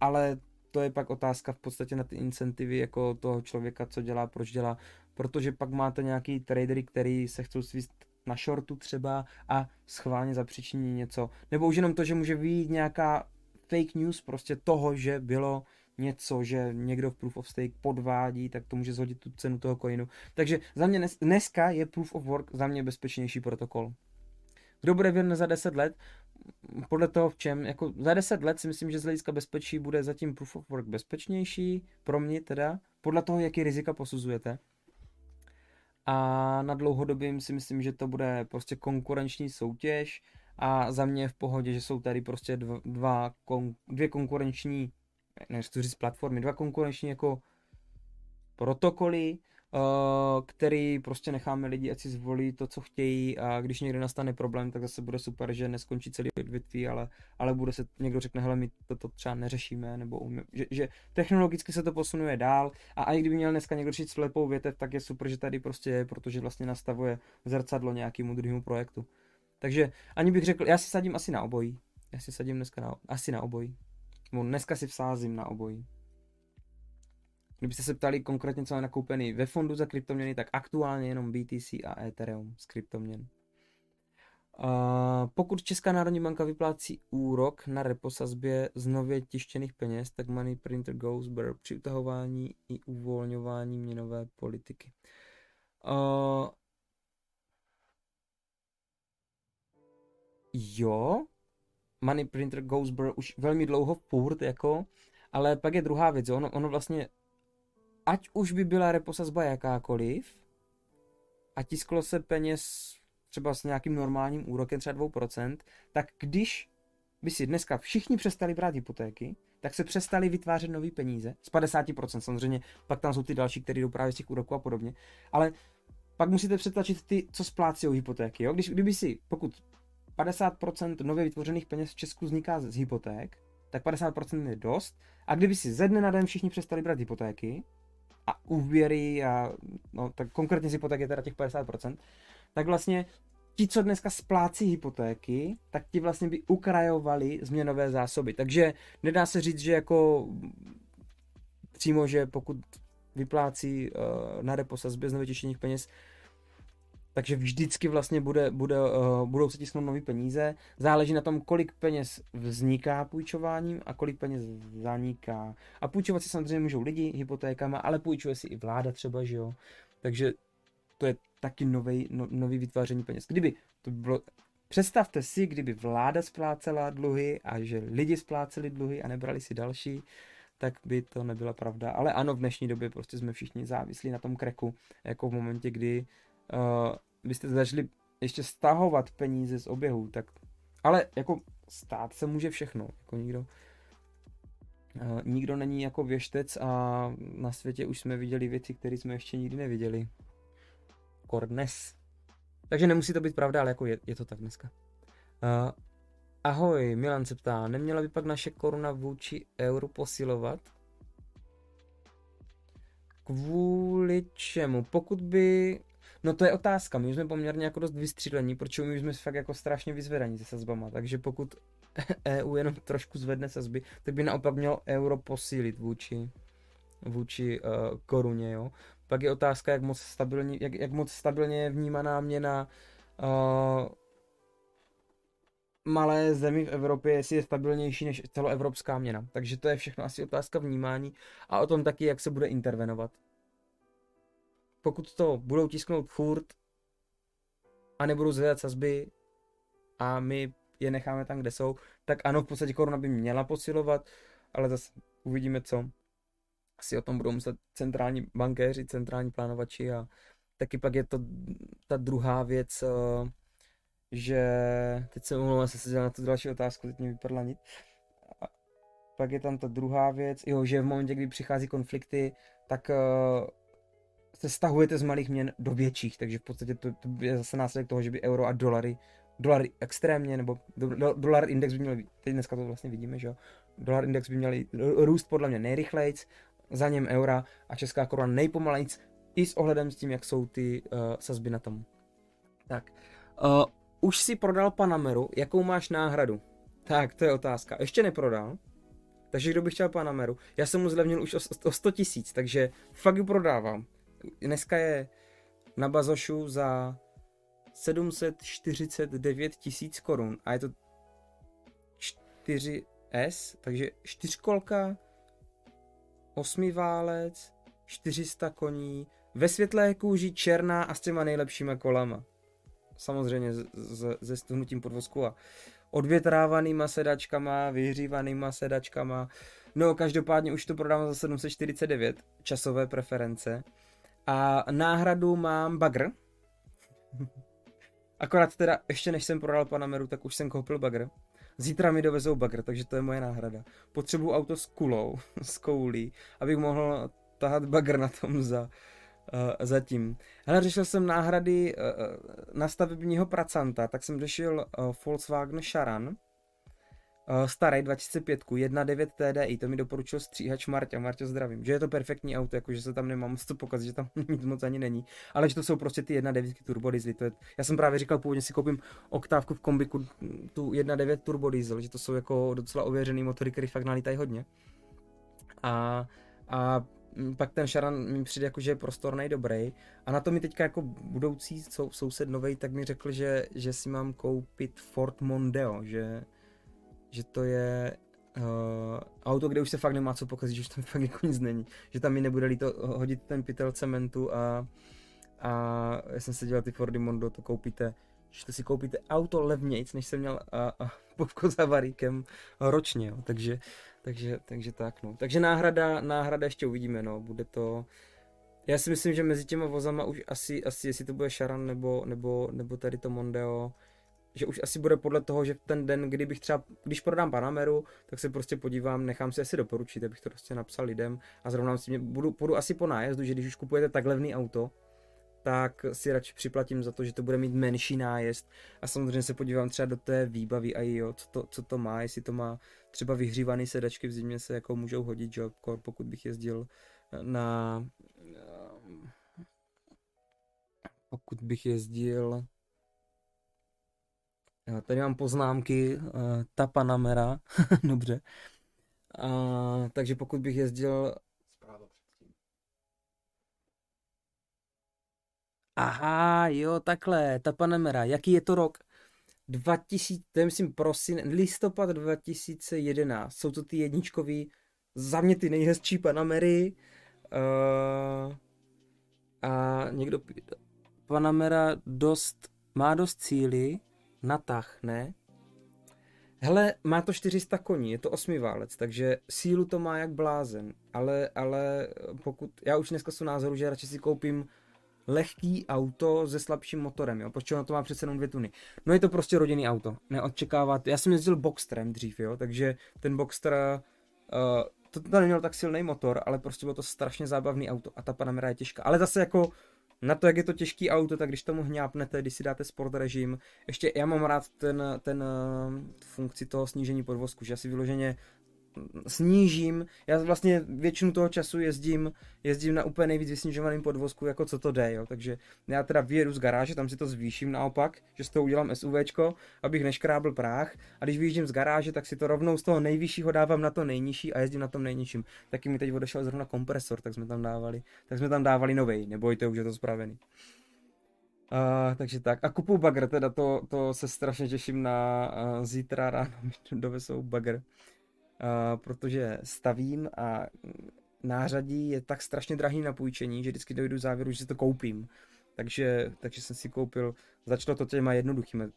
ale to je pak otázka v podstatě na ty incentivy jako toho člověka, co dělá, proč dělá, protože pak máte nějaký tradery, který se chcou svíst na shortu třeba a schválně zapříčiní něco, nebo už jenom to, že může vyjít nějaká fake news prostě toho, že bylo něco, že někdo v Proof of Stake podvádí, tak to může zhodit tu cenu toho coinu. Takže za mě dneska je Proof of Work za mě bezpečnější protokol. Kdo bude věrný za 10 let? Podle toho v čem? Jako za 10 let si myslím, že z hlediska bezpečí bude zatím Proof of Work bezpečnější, pro mě teda, podle toho, jaký rizika posuzujete. A na dlouhodobým si myslím, že to bude prostě konkurenční soutěž a za mě je v pohodě, že jsou tady prostě dva, dva dvě konkurenční, nevím, říct platformy, dva konkurenční jako protokoly, Uh, který prostě necháme lidi, ať si zvolí to, co chtějí a když někde nastane problém, tak zase bude super, že neskončí celý odvětví, ale, ale bude se, někdo řekne, hele, my to, to třeba neřešíme, nebo umí, že, že, technologicky se to posunuje dál a i kdyby měl dneska někdo řešit slepou větev, tak je super, že tady prostě je, protože vlastně nastavuje zrcadlo nějakému druhému projektu. Takže ani bych řekl, já si sadím asi na obojí. Já si sadím dneska na, asi na obojí. No, dneska si vsázím na obojí. Kdybyste se ptali konkrétně, co je nakoupený ve fondu za kryptoměny, tak aktuálně jenom BTC a Ethereum z kryptoměn. Uh, pokud Česká národní banka vyplácí úrok na reposazbě z nově tištěných peněz, tak money printer goes bare při utahování i uvolňování měnové politiky. Uh, jo, money printer goes bare už velmi dlouho furt, jako, ale pak je druhá věc, ono, ono vlastně ať už by byla reposazba jakákoliv a tisklo se peněz třeba s nějakým normálním úrokem, třeba 2%, tak když by si dneska všichni přestali brát hypotéky, tak se přestali vytvářet nové peníze, z 50% samozřejmě, pak tam jsou ty další, které jdou právě z těch úroků a podobně, ale pak musíte přetlačit ty, co splácí hypotéky. Jo? Když, kdyby si, pokud 50% nově vytvořených peněz v Česku vzniká z hypoték, tak 50% je dost. A kdyby si ze dne na den všichni přestali brát hypotéky, a úvěry a no, tak konkrétně z hypoték je teda těch 50%, tak vlastně ti, co dneska splácí hypotéky, tak ti vlastně by ukrajovali změnové zásoby. Takže nedá se říct, že jako přímo, že pokud vyplácí uh, na reposazbě z nevytěšených peněz, takže vždycky vlastně bude, bude, uh, budou se tisknout nové peníze. Záleží na tom, kolik peněz vzniká půjčováním a kolik peněz zaniká. A půjčovat si samozřejmě můžou lidi hypotékama, ale půjčuje si i vláda třeba, že jo. Takže to je taky nový, no, nový vytváření peněz. Kdyby to bylo, představte si, kdyby vláda splácela dluhy a že lidi spláceli dluhy a nebrali si další, tak by to nebyla pravda. Ale ano, v dnešní době prostě jsme všichni závislí na tom kreku, jako v momentě, kdy uh, byste začali ještě stahovat peníze z oběhu, tak ale jako stát se může všechno, jako nikdo uh, nikdo není jako věštec a na světě už jsme viděli věci, které jsme ještě nikdy neviděli. Kordnes. Takže nemusí to být pravda, ale jako je, je to tak dneska. Uh, ahoj, Milan se ptá, neměla by pak naše koruna vůči euru posilovat? Kvůli čemu? Pokud by No to je otázka, my jsme poměrně jako dost vystřílení, protože my jsme fakt jako strašně vyzvedaní se sazbama, takže pokud EU jenom trošku zvedne sazby, tak by naopak mělo euro posílit vůči, vůči uh, koruně, jo. Pak je otázka, jak moc, stabilní, jak, jak moc stabilně je vnímaná měna uh, malé zemi v Evropě, jestli je stabilnější než celoevropská měna. Takže to je všechno asi otázka vnímání a o tom taky, jak se bude intervenovat. Pokud to budou tisknout furt a nebudou zvedat sazby a my je necháme tam, kde jsou, tak ano, v podstatě koruna by měla posilovat, ale zase uvidíme, co. Asi o tom budou muset centrální bankéři, centrální plánovači a taky pak je to ta druhá věc, eh, že teď se omlouvám, se na tu další otázku, teď mi vypadla nic. A pak je tam ta druhá věc, jo, že v momentě, kdy přichází konflikty, tak uh, se stahujete z malých měn do větších, takže v podstatě to, to je zase následek toho, že by euro a dolary, dolar extrémně, nebo do, do, dolar index by měl, teď dneska to vlastně vidíme, že jo, dolar index by měl růst podle mě nejrychlejc, za něm eura a česká koruna nejpomalejc, i s ohledem s tím, jak jsou ty uh, sazby na tom. Tak, uh, už si prodal Panameru, jakou máš náhradu? Tak, to je otázka. Ještě neprodal. Takže kdo by chtěl Panameru? Já jsem mu zlevnil už o 100 tisíc, takže fakt ji prodávám. Dneska je na Bazošu za 749 tisíc korun a je to 4S, takže čtyřkolka, osmiválec, 400 koní, ve světlé kůži, černá a s těma nejlepšíma kolama samozřejmě se stuhnutím podvozku a odvětrávanýma sedačkama, vyhřívanýma sedačkama. No, každopádně už to prodávám za 749, časové preference. A náhradu mám bagr. Akorát teda, ještě než jsem prodal Panameru, tak už jsem koupil bagr. Zítra mi dovezou bagr, takže to je moje náhrada. Potřebuju auto s kulou, s koulí, abych mohl tahat bagr na tom za uh, zatím. Hele, řešil jsem náhrady uh, na stavebního pracanta, tak jsem řešil uh, Volkswagen Charan, starý 2005, 1.9 TDI, to mi doporučil stříhač Marta, Marta zdravím, že je to perfektní auto, jakože se tam nemám co pokazit, že tam nic moc ani není, ale že to jsou prostě ty 1.9 turbo diesely, to je, já jsem právě říkal původně si koupím oktávku v kombiku, tu 1.9 turbo diesel, že to jsou jako docela ověřený motory, který fakt nalítají hodně. A, a Mm, pak ten Sharan mi přijde jako, že je prostorný, dobrý. A na to mi teďka jako budoucí sou, soused novej, tak mi řekl, že, že si mám koupit Ford Mondeo, že, že to je uh, auto, kde už se fakt nemá co pokazit, že už tam fakt jako nic není. Že tam mi nebude líto hodit ten pytel cementu a, a já jsem se dělal ty Fordy Mondo, to koupíte že to si koupíte auto levnějc, než jsem měl a, a popko za varíkem ročně, jo. Takže, takže, takže tak, no. Takže náhrada, náhrada ještě uvidíme, no. Bude to... Já si myslím, že mezi těma vozama už asi, asi jestli to bude Sharan nebo, nebo, nebo tady to Mondeo, že už asi bude podle toho, že ten den, kdybych třeba, když prodám Panameru, tak se prostě podívám, nechám si asi doporučit, abych to prostě napsal lidem. A zrovna si mě, budu, budu asi po nájezdu, že když už kupujete tak levný auto, tak si radši připlatím za to, že to bude mít menší nájezd. A samozřejmě se podívám třeba do té výbavy a jo, co to, co to má, jestli to má třeba vyhřívané sedačky v zimě se jako můžou hodit, že pokud bych jezdil na pokud bych jezdil tady mám poznámky ta Panamera, dobře a, takže pokud bych jezdil Aha, jo, takhle, ta Panamera. Jaký je to rok? 2000, to je myslím prosin, listopad 2011. Jsou to ty jedničkový, za mě ty nejhezčí Panamery. Uh, a někdo, Panamera dost, má dost cíly, natah, ne? Hele, má to 400 koní, je to osmiválec, takže sílu to má jak blázen, ale, ale pokud, já už dneska jsou názoru, že radši si koupím lehký auto se slabším motorem, jo, protože ono to má přece jenom dvě tuny. No je to prostě rodinný auto, neodčekávat. Já jsem jezdil Boxsterem dřív, jo, takže ten Boxster, uh, to, to neměl tak silný motor, ale prostě bylo to strašně zábavný auto a ta Panamera je těžká. Ale zase jako na to, jak je to těžký auto, tak když tomu hňápnete, když si dáte sport režim, ještě já mám rád ten, ten uh, funkci toho snížení podvozku, že asi vyloženě snížím, já vlastně většinu toho času jezdím, jezdím na úplně nejvíc vysnižovaným podvozku, jako co to jde, jo. takže já teda vyjedu z garáže, tam si to zvýším naopak, že z toho udělám SUVčko, abych neškrábl práh a když vyjíždím z garáže, tak si to rovnou z toho nejvyššího dávám na to nejnižší a jezdím na tom nejnižším. Taky mi teď odešel zrovna kompresor, tak jsme tam dávali, tak jsme tam dávali novej, nebojte, už je to spravený. Uh, takže tak. A kupu bagr, teda to, to se strašně těším na uh, zítra ráno mi dovesou bagr. Protože stavím a nářadí je tak strašně drahý na půjčení, že vždycky dojdu závěru, že si to koupím. Takže, takže jsem si koupil, začalo to těma jednoduchými. Uh,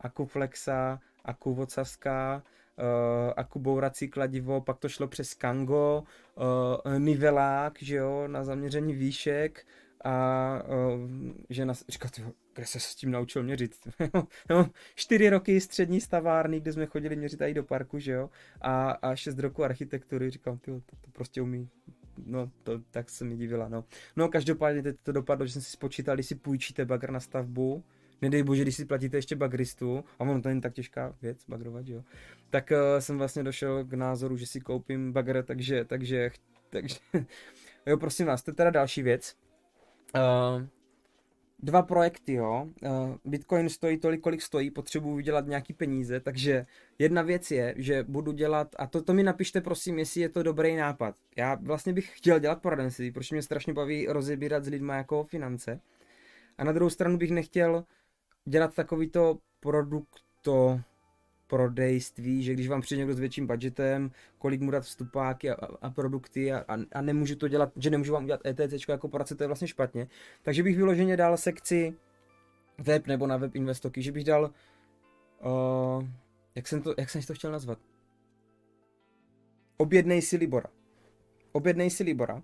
Akuflexa, Aku Vocavská, uh, Aku bourací kladivo, pak to šlo přes Kango, uh, nivelák, že jo, na zaměření výšek, a uh, žena říká, kde se s tím naučil měřit? no, čtyři roky střední stavárny, kde jsme chodili měřit i do parku, že jo? A, a šest roku architektury, říkám, ty, to, to prostě umí. No, to, tak se mi divila, no. No, každopádně teď to dopadlo, že jsem si spočítal, když si půjčíte bagr na stavbu, nedej bože, když si platíte ještě bagristu, a ono to není tak těžká věc, bagrovat, jo, tak uh, jsem vlastně došel k názoru, že si koupím bagr, takže, takže, takže, jo, prosím vás, to je teda další věc, Uh, dva projekty, jo. Uh, Bitcoin stojí tolik, kolik stojí, potřebuji vydělat nějaký peníze, takže jedna věc je, že budu dělat, a to, to mi napište prosím, jestli je to dobrý nápad. Já vlastně bych chtěl dělat poradenství, protože mě strašně baví rozebírat s lidmi jako finance. A na druhou stranu bych nechtěl dělat takovýto produkto prodejství, že když vám přijde někdo s větším budgetem, kolik mu dát vstupáky a, a produkty a, a, a nemůžu to dělat, že nemůžu vám udělat ETC jako poradce, to je vlastně špatně. Takže bych vyloženě dal sekci web nebo na web investoky, že bych dal, uh, jak, jsem to, jak jsem to chtěl nazvat? Objednej si Libora. Objednej si Libora.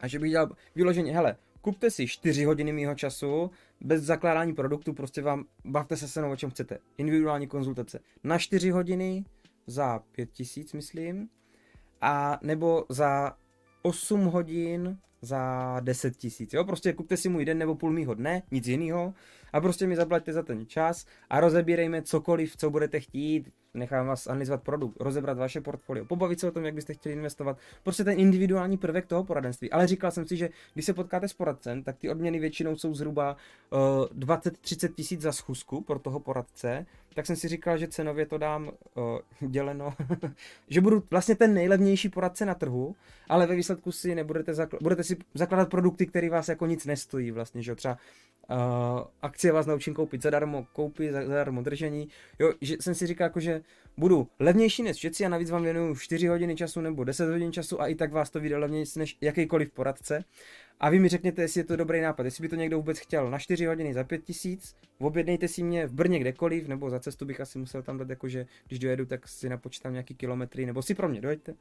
A že bych dělal vyloženě, hele, kupte si 4 hodiny mýho času, bez zakládání produktu, prostě vám bavte se se o čem chcete. Individuální konzultace. Na 4 hodiny za 5000, myslím. A nebo za 8 hodin za 10 tisíc, jo, prostě kupte si můj den nebo půl mýho dne, nic jiného a prostě mi zaplaťte za ten čas a rozebírejme cokoliv, co budete chtít, nechám vás analyzovat produkt, rozebrat vaše portfolio, pobavit se o tom, jak byste chtěli investovat, prostě ten individuální prvek toho poradenství. Ale říkal jsem si, že když se potkáte s poradcem, tak ty odměny většinou jsou zhruba uh, eh, 20-30 tisíc za schůzku pro toho poradce, tak jsem si říkal, že cenově to dám uh, děleno, že budu vlastně ten nejlevnější poradce na trhu, ale ve výsledku si nebudete zakl- budete si zakládat produkty, které vás jako nic nestojí vlastně, že třeba uh, akcie vás naučím koupit zadarmo, koupit zadarmo držení, jo, že jsem si říkal jako, že budu levnější než všetci a navíc vám věnuju 4 hodiny času nebo 10 hodin času a i tak vás to vyjde levnější než jakýkoliv poradce. A vy mi řekněte, jestli je to dobrý nápad, jestli by to někdo vůbec chtěl na 4 hodiny za 5 tisíc, objednejte si mě v Brně kdekoliv, nebo za cestu bych asi musel tam dát, jakože když dojedu, tak si napočítám nějaký kilometry, nebo si pro mě dojďte.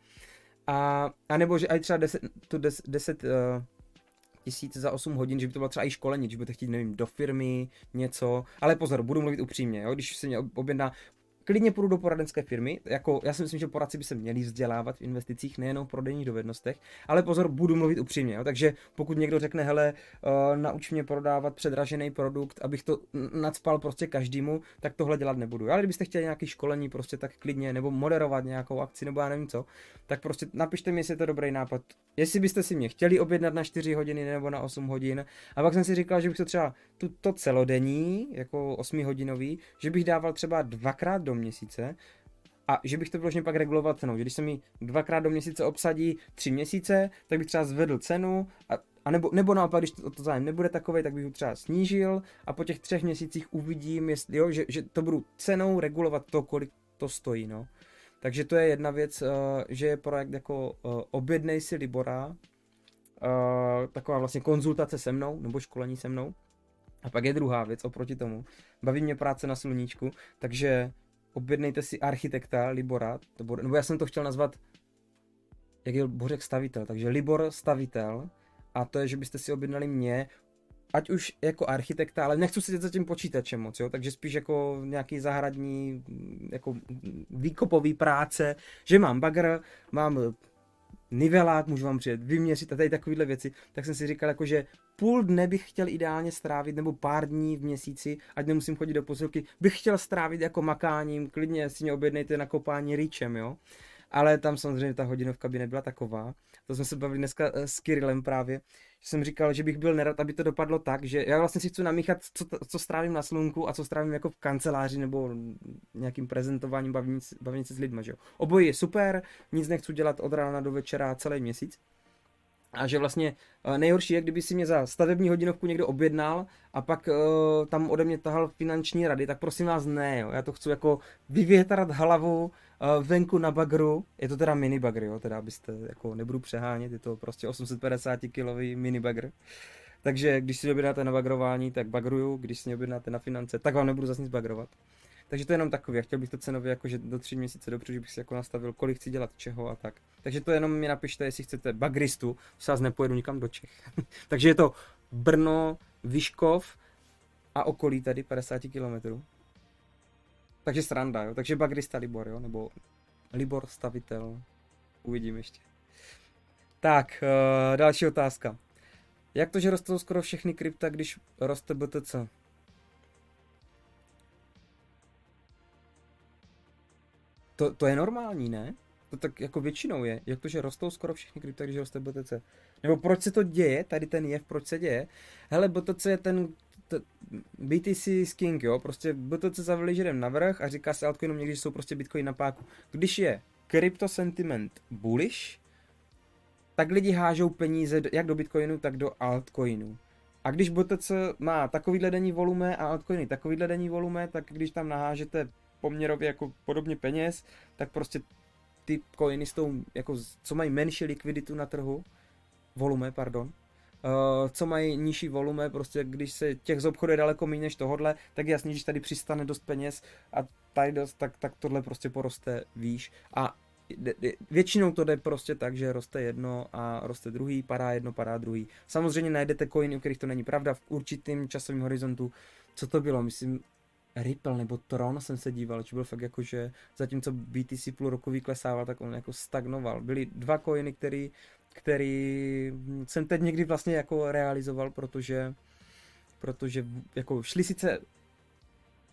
A, a nebo že aj třeba 10, tu 10, 10 uh, tisíc za 8 hodin, že by to bylo třeba i školení, když budete chtít, nevím, do firmy, něco. Ale pozor, budu mluvit upřímně, jo? když se mě objedná klidně půjdu do poradenské firmy. Jako, já si myslím, že poradci by se měli vzdělávat v investicích, nejenom v prodejních dovednostech, ale pozor, budu mluvit upřímně. Jo? Takže pokud někdo řekne, hele, uh, nauč mě prodávat předražený produkt, abych to nadspal prostě každému, tak tohle dělat nebudu. Ale kdybyste chtěli nějaké školení, prostě tak klidně, nebo moderovat nějakou akci, nebo já nevím co, tak prostě napište mi, jestli je to dobrý nápad. Jestli byste si mě chtěli objednat na 4 hodiny nebo na 8 hodin. A pak jsem si říkal, že bych to třeba to celodenní, jako 8 hodinový, že bych dával třeba dvakrát do měsíce a že bych to vlastně pak reguloval cenou. Že když se mi dvakrát do měsíce obsadí tři měsíce, tak bych třeba zvedl cenu a, a nebo, nebo naopak, když to, to zájem nebude takový, tak bych ho třeba snížil a po těch třech měsících uvidím, jestli, jo, že, že to budu cenou regulovat to, kolik to stojí. No. Takže to je jedna věc, uh, že je projekt jako uh, objednej si Libora, uh, taková vlastně konzultace se mnou, nebo školení se mnou. A pak je druhá věc oproti tomu. Baví mě práce na sluníčku, takže objednejte si architekta Libora, to bude, nebo já jsem to chtěl nazvat, jak je Bořek stavitel, takže Libor stavitel, a to je, že byste si objednali mě, ať už jako architekta, ale nechci si za tím počítačem moc, jo, takže spíš jako nějaký zahradní, jako výkopový práce, že mám bagr, mám nivelák, můžu vám přijet vyměřit a tady takovéhle věci, tak jsem si říkal, jako, že půl dne bych chtěl ideálně strávit, nebo pár dní v měsíci, ať nemusím chodit do posilky, bych chtěl strávit jako makáním, klidně si mě objednejte na kopání rýčem, jo. ale tam samozřejmě ta hodinovka by nebyla taková. To jsme se bavili dneska eh, s Kirillem právě, že jsem říkal, že bych byl nerad, aby to dopadlo tak, že já vlastně si chci namíchat, co, co strávím na slunku a co strávím jako v kanceláři nebo nějakým prezentováním, bavit se s lidmi, že jo. Obojí je super, nic nechci dělat od rána do večera celý měsíc, a že vlastně eh, nejhorší je, kdyby si mě za stavební hodinovku někdo objednal a pak uh, tam ode mě tahal finanční rady, tak prosím vás ne, jo. já to chci jako vyvětrat hlavu uh, venku na bagru, je to teda mini bagr, jo, teda abyste, jako nebudu přehánět, je to prostě 850 kilový mini bagr. Takže když si objednáte na bagrování, tak bagruju, když si objednáte na finance, tak vám nebudu zase nic bagrovat. Takže to je jenom takový, chtěl bych to cenově jakože do tři měsíce dopředu, že bych si jako nastavil, kolik chci dělat čeho a tak. Takže to jenom mi napište, jestli chcete bagristu, se vás nepojedu nikam do Čech. Takže je to Brno, Vyškov a okolí tady 50 km. Takže sranda, jo. Takže bagrista Libor, jo, nebo Libor stavitel. Uvidím ještě. Tak, uh, další otázka. Jak to, že rostou skoro všechny krypta, když roste BTC? To, to je normální, ne? To tak jako většinou je. Jak to, že rostou skoro všechny krypta, když roste BTC? Nebo proč se to děje? Tady ten jev, proč se děje? Hele, BTC je ten t- BTC is king, jo? Prostě BTC za vylížerem navrh a říká se altcoinům někdy, že jsou prostě bitcoin na páku. Když je crypto sentiment bullish, tak lidi hážou peníze jak do bitcoinu, tak do altcoinu. A když BTC má takovýhle denní volume a altcoiny takovýhle denní volume, tak když tam nahážete poměrově jako podobně peněz, tak prostě ty coiny s tou, jako, co mají menší likviditu na trhu, volume, pardon, uh, co mají nižší volume, prostě když se těch z je daleko méně než tohodle, tak je jasný, že tady přistane dost peněz a tady dost, tak, tak tohle prostě poroste výš a většinou to jde prostě tak, že roste jedno a roste druhý, padá jedno, padá druhý. Samozřejmě najdete coiny, u kterých to není pravda, v určitým časovém horizontu. Co to bylo? Myslím, Ripple nebo Tron jsem se díval, že byl fakt jako, že zatímco BTC půl roku vyklesával, tak on jako stagnoval. Byly dva coiny, který, který jsem teď někdy vlastně jako realizoval, protože protože jako šli sice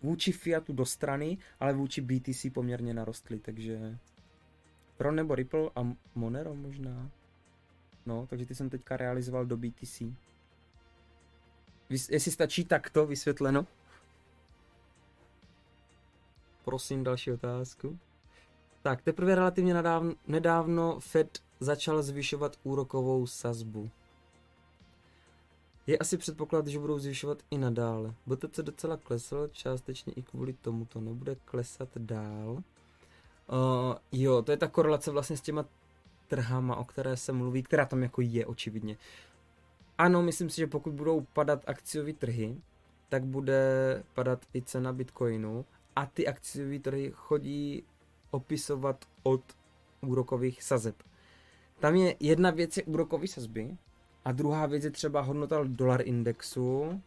vůči Fiatu do strany, ale vůči BTC poměrně narostly, takže Tron nebo Ripple a Monero možná. No, takže ty jsem teďka realizoval do BTC. Jestli stačí takto vysvětleno? Prosím další otázku. Tak, teprve relativně nedávno, nedávno Fed začal zvyšovat úrokovou sazbu. Je asi předpoklad, že budou zvyšovat i nadále. BTC docela klesl, částečně i kvůli tomu to nebude klesat dál. Uh, jo, to je ta korelace vlastně s těma trhama, o které se mluví, která tam jako je očividně. Ano, myslím si, že pokud budou padat akciové trhy, tak bude padat i cena Bitcoinu a ty akciové trhy chodí opisovat od úrokových sazeb. Tam je jedna věc je úrokové sazby a druhá věc je třeba hodnota dolar indexu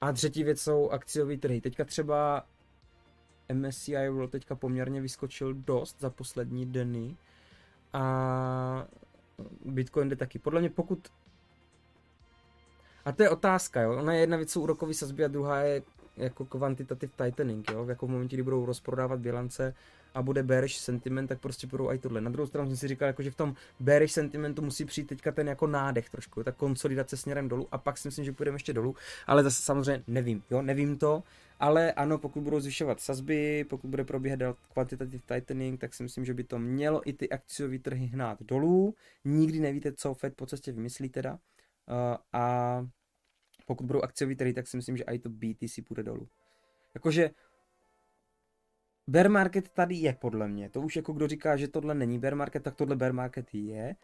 a třetí věc jsou akciové trhy. Teďka třeba MSCI World teďka poměrně vyskočil dost za poslední dny a Bitcoin jde taky. Podle mě pokud a to je otázka, jo. Ona je jedna věc jsou úrokové sazby a druhá je jako quantitative tightening, jo, jako v momentě, kdy budou rozprodávat bilance a bude bearish sentiment, tak prostě budou i tohle. Na druhou stranu jsem si říkal, jako, že v tom bearish sentimentu musí přijít teďka ten jako nádech trošku, ta konsolidace směrem dolů a pak si myslím, že půjdeme ještě dolů, ale zase samozřejmě nevím, jo, nevím to, ale ano, pokud budou zvyšovat sazby, pokud bude probíhat quantitative tightening, tak si myslím, že by to mělo i ty akciové trhy hnát dolů. Nikdy nevíte, co Fed po cestě vymyslí teda. Uh, a pokud budou akciový trhy, tak si myslím, že i to BTC půjde dolů. Jakože bear market tady je podle mě. To už jako kdo říká, že tohle není bear market, tak tohle bear market je.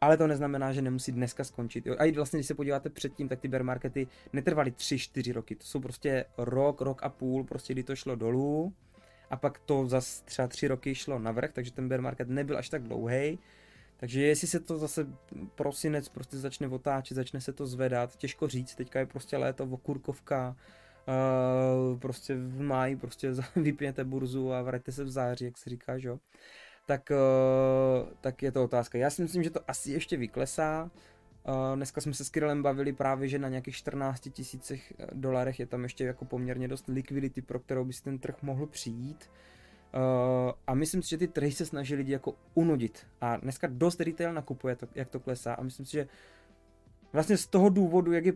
Ale to neznamená, že nemusí dneska skončit. Jo? A i vlastně, když se podíváte předtím, tak ty bear markety netrvaly 3-4 roky. To jsou prostě rok, rok a půl, prostě kdy to šlo dolů. A pak to zase třeba 3 roky šlo navrh, takže ten bear market nebyl až tak dlouhý. Takže jestli se to zase prosinec prostě začne otáčet, začne se to zvedat, těžko říct, teďka je prostě léto, okurkovka, uh, prostě v máji prostě vypněte burzu a vraťte se v září, jak se říká, že jo. Tak, uh, tak je to otázka. Já si myslím, že to asi ještě vyklesá. Uh, dneska jsme se s Kirillem bavili právě, že na nějakých 14 tisících dolarech je tam ještě jako poměrně dost likvidity, pro kterou by si ten trh mohl přijít. Uh, a myslím si, že ty trhy se snaží lidi jako unudit. A dneska dost retail nakupuje, to, jak to klesá. A myslím si, že vlastně z toho důvodu, jak je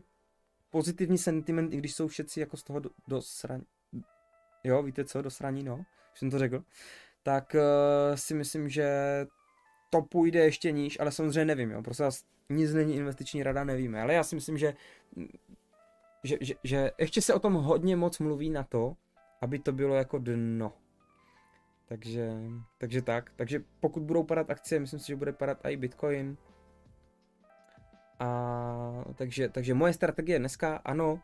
pozitivní sentiment, i když jsou všetci jako z toho do, do. Jo, víte co, do sraní, no, už jsem to řekl. Tak uh, si myslím, že to půjde ještě níž, ale samozřejmě nevím, jo, prostě nic není investiční rada, nevíme, ale já si myslím, že, že, že, že ještě se o tom hodně moc mluví na to, aby to bylo jako dno. Takže, takže tak. Takže pokud budou padat akcie, myslím si, že bude padat i Bitcoin. A takže, takže moje strategie dneska, ano,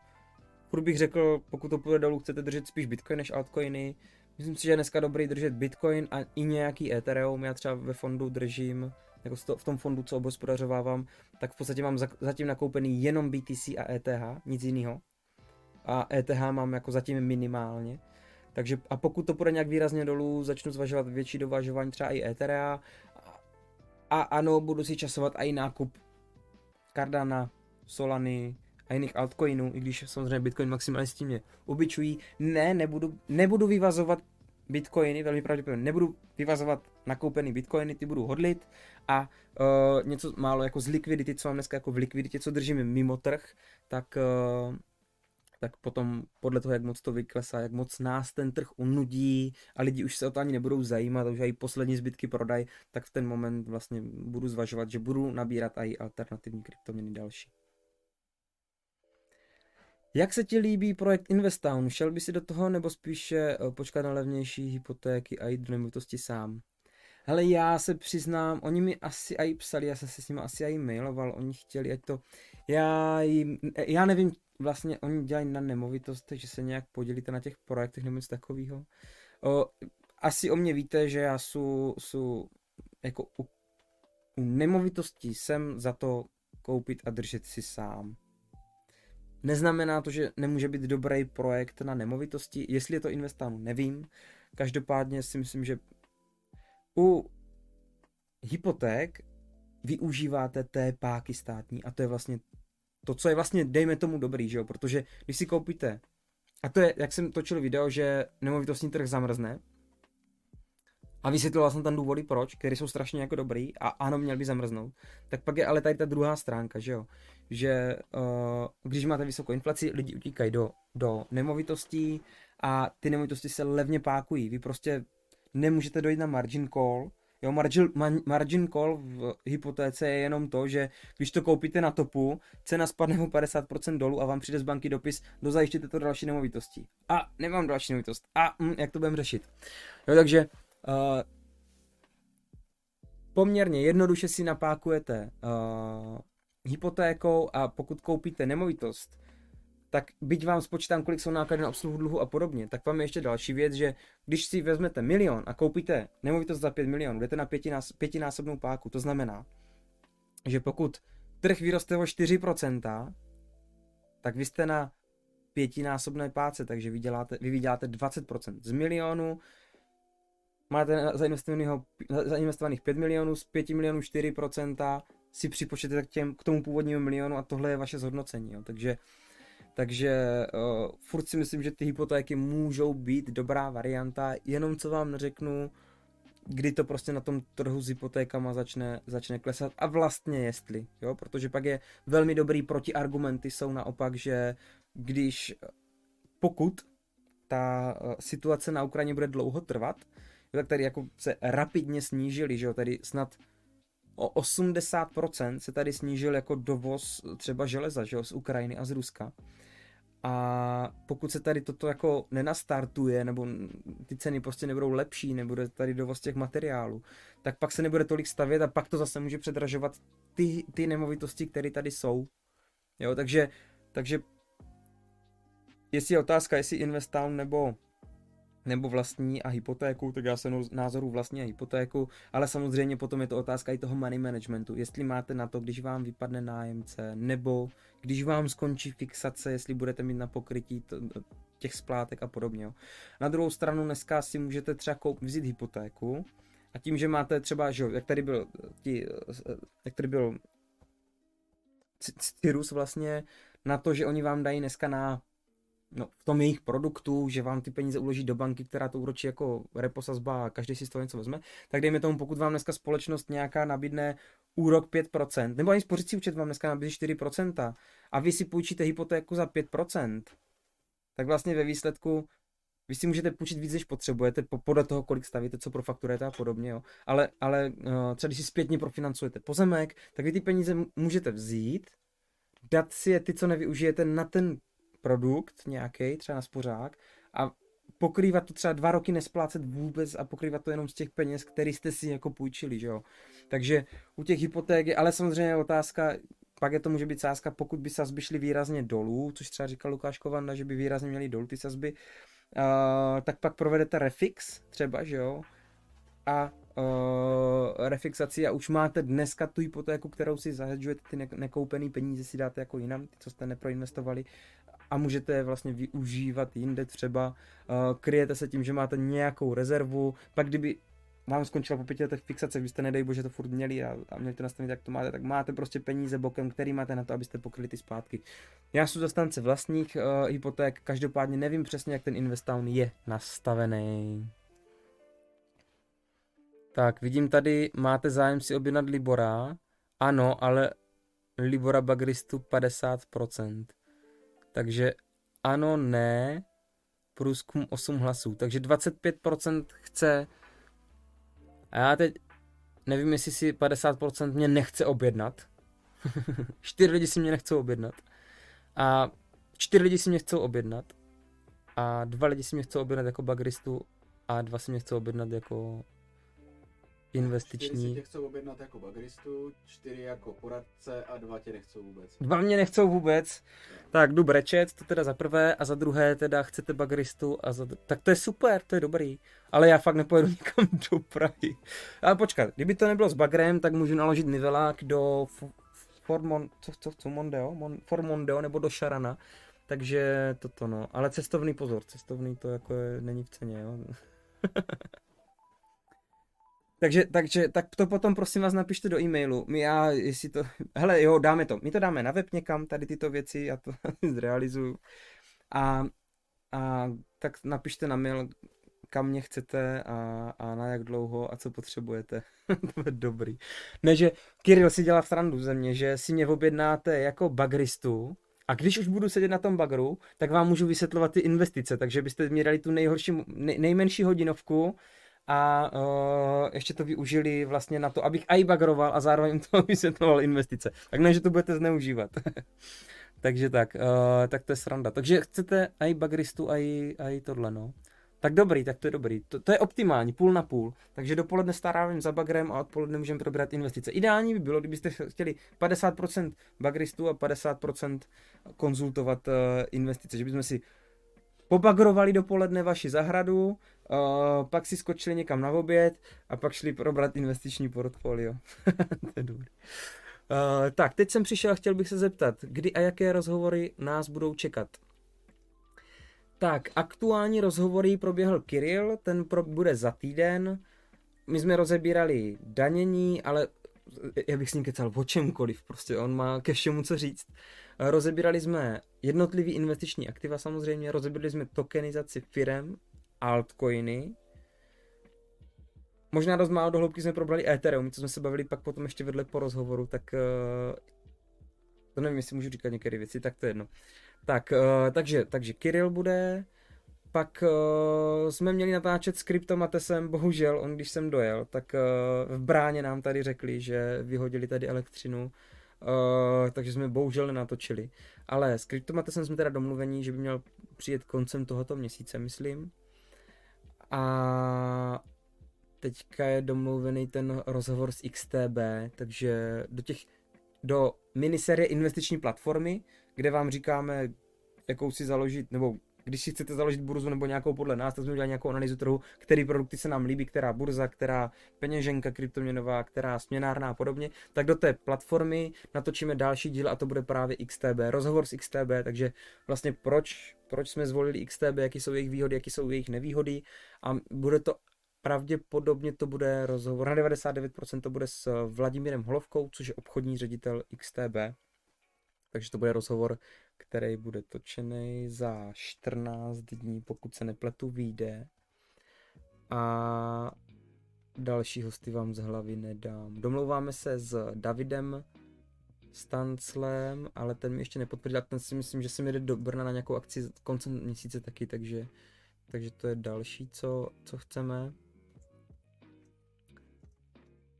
furt bych řekl, pokud to půjde dolů, chcete držet spíš Bitcoin než altcoiny. Myslím si, že je dneska dobrý držet Bitcoin a i nějaký Ethereum. Já třeba ve fondu držím, jako v tom fondu, co obospodařovávám, tak v podstatě mám zatím nakoupený jenom BTC a ETH, nic jiného. A ETH mám jako zatím minimálně. Takže a pokud to půjde nějak výrazně dolů, začnu zvažovat větší dovažování třeba i Etherea. A ano, budu si časovat i nákup Cardana, Solany a jiných altcoinů, i když samozřejmě Bitcoin maximalisti mě ubičují. Ne, nebudu, nebudu vyvazovat bitcoiny, velmi pravděpodobně nebudu vyvazovat nakoupený bitcoiny, ty budu hodlit a uh, něco málo jako z likvidity, co mám dneska jako v likviditě, co držím mimo trh, tak uh, tak potom podle toho, jak moc to vyklesá, jak moc nás ten trh unudí a lidi už se o to ani nebudou zajímat, už i poslední zbytky prodají, tak v ten moment vlastně budu zvažovat, že budu nabírat i alternativní kryptoměny další. Jak se ti líbí projekt Investown? Šel by si do toho nebo spíše eh, počkat na levnější hypotéky a jít do nemovitosti sám? Hele, já se přiznám, oni mi asi i psali, já jsem se s nimi asi i mailoval, oni chtěli, ať to, já jim, já nevím, vlastně oni dělají na nemovitostech, že se nějak podělíte na těch projektech nebo něco takového. Asi o mě víte, že já jsou, jsou jako u, u nemovitostí jsem za to koupit a držet si sám. Neznamená to, že nemůže být dobrý projekt na nemovitosti. Jestli je to investáno, nevím. Každopádně si myslím, že u hypoték využíváte té páky státní a to je vlastně to, co je vlastně, dejme tomu dobrý, že jo, protože když si koupíte, a to je, jak jsem točil video, že nemovitostní trh zamrzne, a vysvětloval jsem tam důvody proč, které jsou strašně jako dobrý a ano, měl by zamrznout, tak pak je ale tady ta druhá stránka, že jo, že uh, když máte vysokou inflaci, lidi utíkají do, do nemovitostí a ty nemovitosti se levně pákují, vy prostě nemůžete dojít na margin call, Jo, margin, margin call v hypotéce je jenom to, že když to koupíte na topu, cena spadne o 50% dolů a vám přijde z banky dopis, dozajištěte to další nemovitosti. A nemám další nemovitost. A hm, jak to budeme řešit? Jo, takže uh, poměrně jednoduše si napákujete uh, hypotékou a pokud koupíte nemovitost, tak byť vám spočítám, kolik jsou náklady na obsluhu dluhu a podobně, tak vám je ještě další věc, že když si vezmete milion a koupíte nemovitost za 5 milionů, jdete na pětinás, pětinásobnou páku, to znamená, že pokud trh vyroste o 4%, tak vy jste na pětinásobné páce, takže vy, děláte, vy vyděláte 20%. Z milionu máte zainvestovaných 5 milionů, z 5 milionů 4% si připočtete k, těm, k tomu původnímu milionu a tohle je vaše zhodnocení. Jo. Takže takže uh, furt si myslím, že ty hypotéky můžou být dobrá varianta, jenom co vám neřeknu, kdy to prostě na tom trhu s hypotékama začne, začne klesat a vlastně jestli, jo, protože pak je velmi dobrý protiargumenty jsou naopak, že když pokud ta uh, situace na Ukrajině bude dlouho trvat, tak tady jako se rapidně snížily, že jo, tady snad o 80% se tady snížil jako dovoz třeba železa, že jo, z Ukrajiny a z Ruska. A pokud se tady toto jako nenastartuje, nebo ty ceny prostě nebudou lepší, nebude tady dovoz těch materiálů, tak pak se nebude tolik stavět a pak to zase může předražovat ty, ty nemovitosti, které tady jsou. Jo, takže, takže jestli je otázka, jestli investám nebo nebo vlastní a hypotéku, tak já jsem názoru vlastní a hypotéku, ale samozřejmě potom je to otázka i toho money managementu. Jestli máte na to, když vám vypadne nájemce, nebo když vám skončí fixace, jestli budete mít na pokrytí těch splátek a podobně. Na druhou stranu dneska si můžete třeba koup, vzít hypotéku a tím, že máte třeba, že jak tady byl, tí, jak tady byl Cyrus vlastně, na to, že oni vám dají dneska na no, v tom jejich produktu, že vám ty peníze uloží do banky, která to úročí jako reposazba a každý si z toho něco vezme, tak dejme tomu, pokud vám dneska společnost nějaká nabídne úrok 5%, nebo ani spořící účet vám dneska nabízí 4%, a vy si půjčíte hypotéku za 5%, tak vlastně ve výsledku vy si můžete půjčit víc, než potřebujete, podle toho, kolik stavíte, co pro fakturujete a podobně, jo. Ale, ale uh, třeba když si zpětně profinancujete pozemek, tak vy ty peníze můžete vzít, dát si je ty, co nevyužijete, na ten produkt nějaký, třeba na spořák, a pokrývat to třeba dva roky nesplácet vůbec a pokrývat to jenom z těch peněz, které jste si jako půjčili, že jo. Takže u těch hypoték je, ale samozřejmě otázka, pak je to může být sázka, pokud by sazby šly výrazně dolů, což třeba říkal Lukáš Kovanda, že by výrazně měly dolů ty sazby, uh, tak pak provedete refix třeba, že jo, a uh, refixaci a už máte dneska tu hypotéku, kterou si zahedžujete, ty ne- nekoupený peníze si dáte jako jinam, ty, co jste neproinvestovali a můžete je vlastně využívat jinde třeba, uh, kryjete se tím, že máte nějakou rezervu, pak kdyby vám skončila po pěti letech fixace, byste nedej bože to furt měli a, a měli to nastavit, jak to máte, tak máte prostě peníze bokem, který máte na to, abyste pokryli ty zpátky. Já jsem zastánce vlastních uh, hypoték, každopádně nevím přesně, jak ten Investown je nastavený. Tak, vidím tady, máte zájem si objednat Libora. Ano, ale Libora Bagristu 50%. Takže ano, ne, průzkum 8 hlasů. Takže 25% chce a já teď nevím, jestli si 50% mě nechce objednat. čtyři lidi si mě nechcou objednat. A čtyři lidi si mě chcou objednat. A dva lidi si mě chcou objednat jako bagristu a dva si mě chcou objednat jako investiční. Čtyři si tě chcou objednat jako bagristu, čtyři jako poradce a dva tě nechcou vůbec. Dva mě nechcou vůbec. Tak jdu brečet, to teda za prvé, a za druhé teda chcete bagristu a za... Tak to je super, to je dobrý. Ale já fakt nepojedu nikam do Prahy. Ale počkat, kdyby to nebylo s bagrem, tak můžu naložit nivelák do Formon, co, co, co Mondeo? Mon, Formondeo nebo do Šarana. Takže toto no. Ale cestovný pozor, cestovný to jako je, není v ceně, jo. Takže, takže tak to potom prosím vás napište do e-mailu. My já, jestli to, hele jo, dáme to. My to dáme na web někam, tady tyto věci, já to zrealizuju. A, a tak napište na mail, kam mě chcete a, a na jak dlouho a co potřebujete. to je dobrý. Ne, že Kirill si dělá srandu ze mě, že si mě objednáte jako bagristu, a když už budu sedět na tom bagru, tak vám můžu vysvětlovat ty investice, takže byste mi dali tu nejhorší, nej, nejmenší hodinovku, a uh, ještě to využili vlastně na to, abych i bagroval a zároveň to vysvětloval investice. Tak ne, že to budete zneužívat. Takže tak, uh, tak to je sranda. Takže chcete i bagristu, i, i tohle, no. Tak dobrý, tak to je dobrý. To, to je optimální, půl na půl. Takže dopoledne starávím za bagrem a odpoledne můžeme probrat investice. Ideální by bylo, kdybyste chtěli 50% bagristů a 50% konzultovat uh, investice, že bychom si pobagrovali dopoledne vaši zahradu, uh, pak si skočili někam na oběd a pak šli probrat investiční portfolio. to je dobrý. Uh, tak, teď jsem přišel a chtěl bych se zeptat, kdy a jaké rozhovory nás budou čekat. Tak, aktuální rozhovory proběhl Kirill, ten pro, bude za týden. My jsme rozebírali danění, ale já bych s ním kecal o čemkoliv, prostě on má ke všemu co říct. Rozebírali jsme jednotlivý investiční aktiva samozřejmě, rozebírali jsme tokenizaci firem, altcoiny, Možná dost málo dohloubky jsme probrali Ethereum, co jsme se bavili pak potom ještě vedle po rozhovoru, tak uh, to nevím, jestli můžu říkat některé věci, tak to je jedno. Tak, uh, takže, takže Kirill bude, pak uh, jsme měli natáčet s Kryptomatesem, bohužel, on když jsem dojel, tak uh, v bráně nám tady řekli, že vyhodili tady elektřinu, uh, takže jsme bohužel nenatočili. Ale s Kryptomatesem jsme teda domluvení, že by měl přijet koncem tohoto měsíce, myslím. A teďka je domluvený ten rozhovor s XTB, takže do těch, do miniserie investiční platformy, kde vám říkáme, jakou si založit, nebo když si chcete založit burzu nebo nějakou podle nás, tak jsme udělali nějakou analýzu trhu, který produkty se nám líbí, která burza, která peněženka kryptoměnová, která směnárná a podobně, tak do té platformy natočíme další díl a to bude právě XTB, rozhovor s XTB, takže vlastně proč, proč jsme zvolili XTB, jaký jsou jejich výhody, jaký jsou jejich nevýhody. A bude to pravděpodobně to bude rozhovor, na 99% to bude s Vladimírem Holovkou, což je obchodní ředitel XTB, takže to bude rozhovor který bude točený za 14 dní, pokud se nepletu, vyjde. A další hosty vám z hlavy nedám. Domlouváme se s Davidem Stanclem, ale ten mi ještě nepotvrdil, ten si myslím, že se mi jde do Brna na nějakou akci koncem měsíce taky, takže, takže to je další, co, co chceme.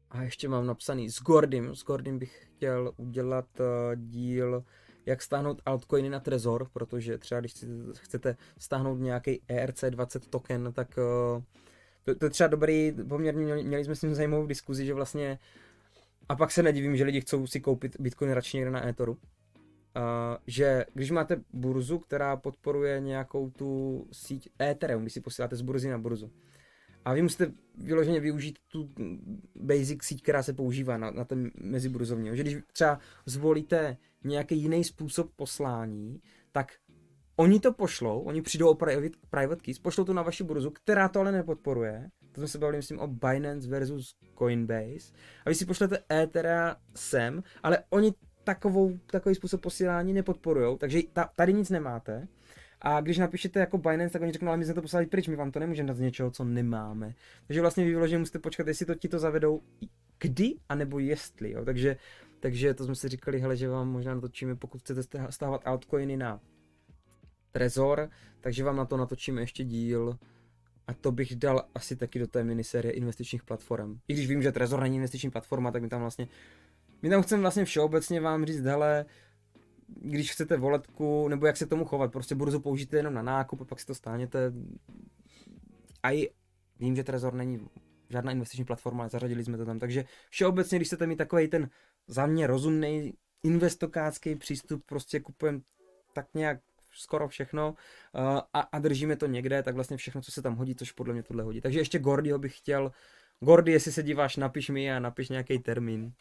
A ještě mám napsaný s Gordym. S Gordym bych chtěl udělat uh, díl, jak stáhnout altcoiny na Trezor, protože třeba když chcete stáhnout nějaký ERC20 token, tak uh, to, to je třeba dobrý, poměrně měli jsme s ním zajímavou diskuzi, že vlastně a pak se nedivím, že lidi chcou si koupit Bitcoin radši někde na Etheru. Uh, že když máte burzu, která podporuje nějakou tu síť Ethereum, když si posíláte z burzy na burzu, a vy musíte vyloženě využít tu basic síť, která se používá na, na ten meziburzovní. Že když třeba zvolíte nějaký jiný způsob poslání, tak oni to pošlou, oni přijdou o private, private keys, pošlou to na vaši burzu, která to ale nepodporuje. To jsme se bavili, myslím, o Binance versus Coinbase. A vy si pošlete Ethera sem, ale oni takovou, takový způsob posílání nepodporují, takže tady nic nemáte. A když napíšete jako Binance, tak oni řeknou, ale my jsme to poslali pryč, my vám to nemůžeme dát z něčeho, co nemáme. Takže vlastně vy vyloženě musíte počkat, jestli to ti to zavedou kdy, anebo jestli. Jo. Takže, takže to jsme si říkali, hele, že vám možná natočíme, pokud chcete stávat altcoiny na Trezor, takže vám na to natočíme ještě díl. A to bych dal asi taky do té miniserie investičních platform. I když vím, že Trezor není investiční platforma, tak mi tam vlastně my tam chceme vlastně všeobecně vám říct, hele, když chcete voletku, nebo jak se tomu chovat, prostě burzu použijte jenom na nákup a pak si to stáhněte. A i vím, že Trezor není žádná investiční platforma, ale zařadili jsme to tam. Takže všeobecně, když chcete mít takový ten za mě rozumný investokácký přístup, prostě kupujeme tak nějak skoro všechno uh, a, a držíme to někde, tak vlastně všechno, co se tam hodí, což podle mě tohle hodí. Takže ještě Gordyho bych chtěl, Gordy, jestli se díváš, napiš mi a napiš nějaký termín.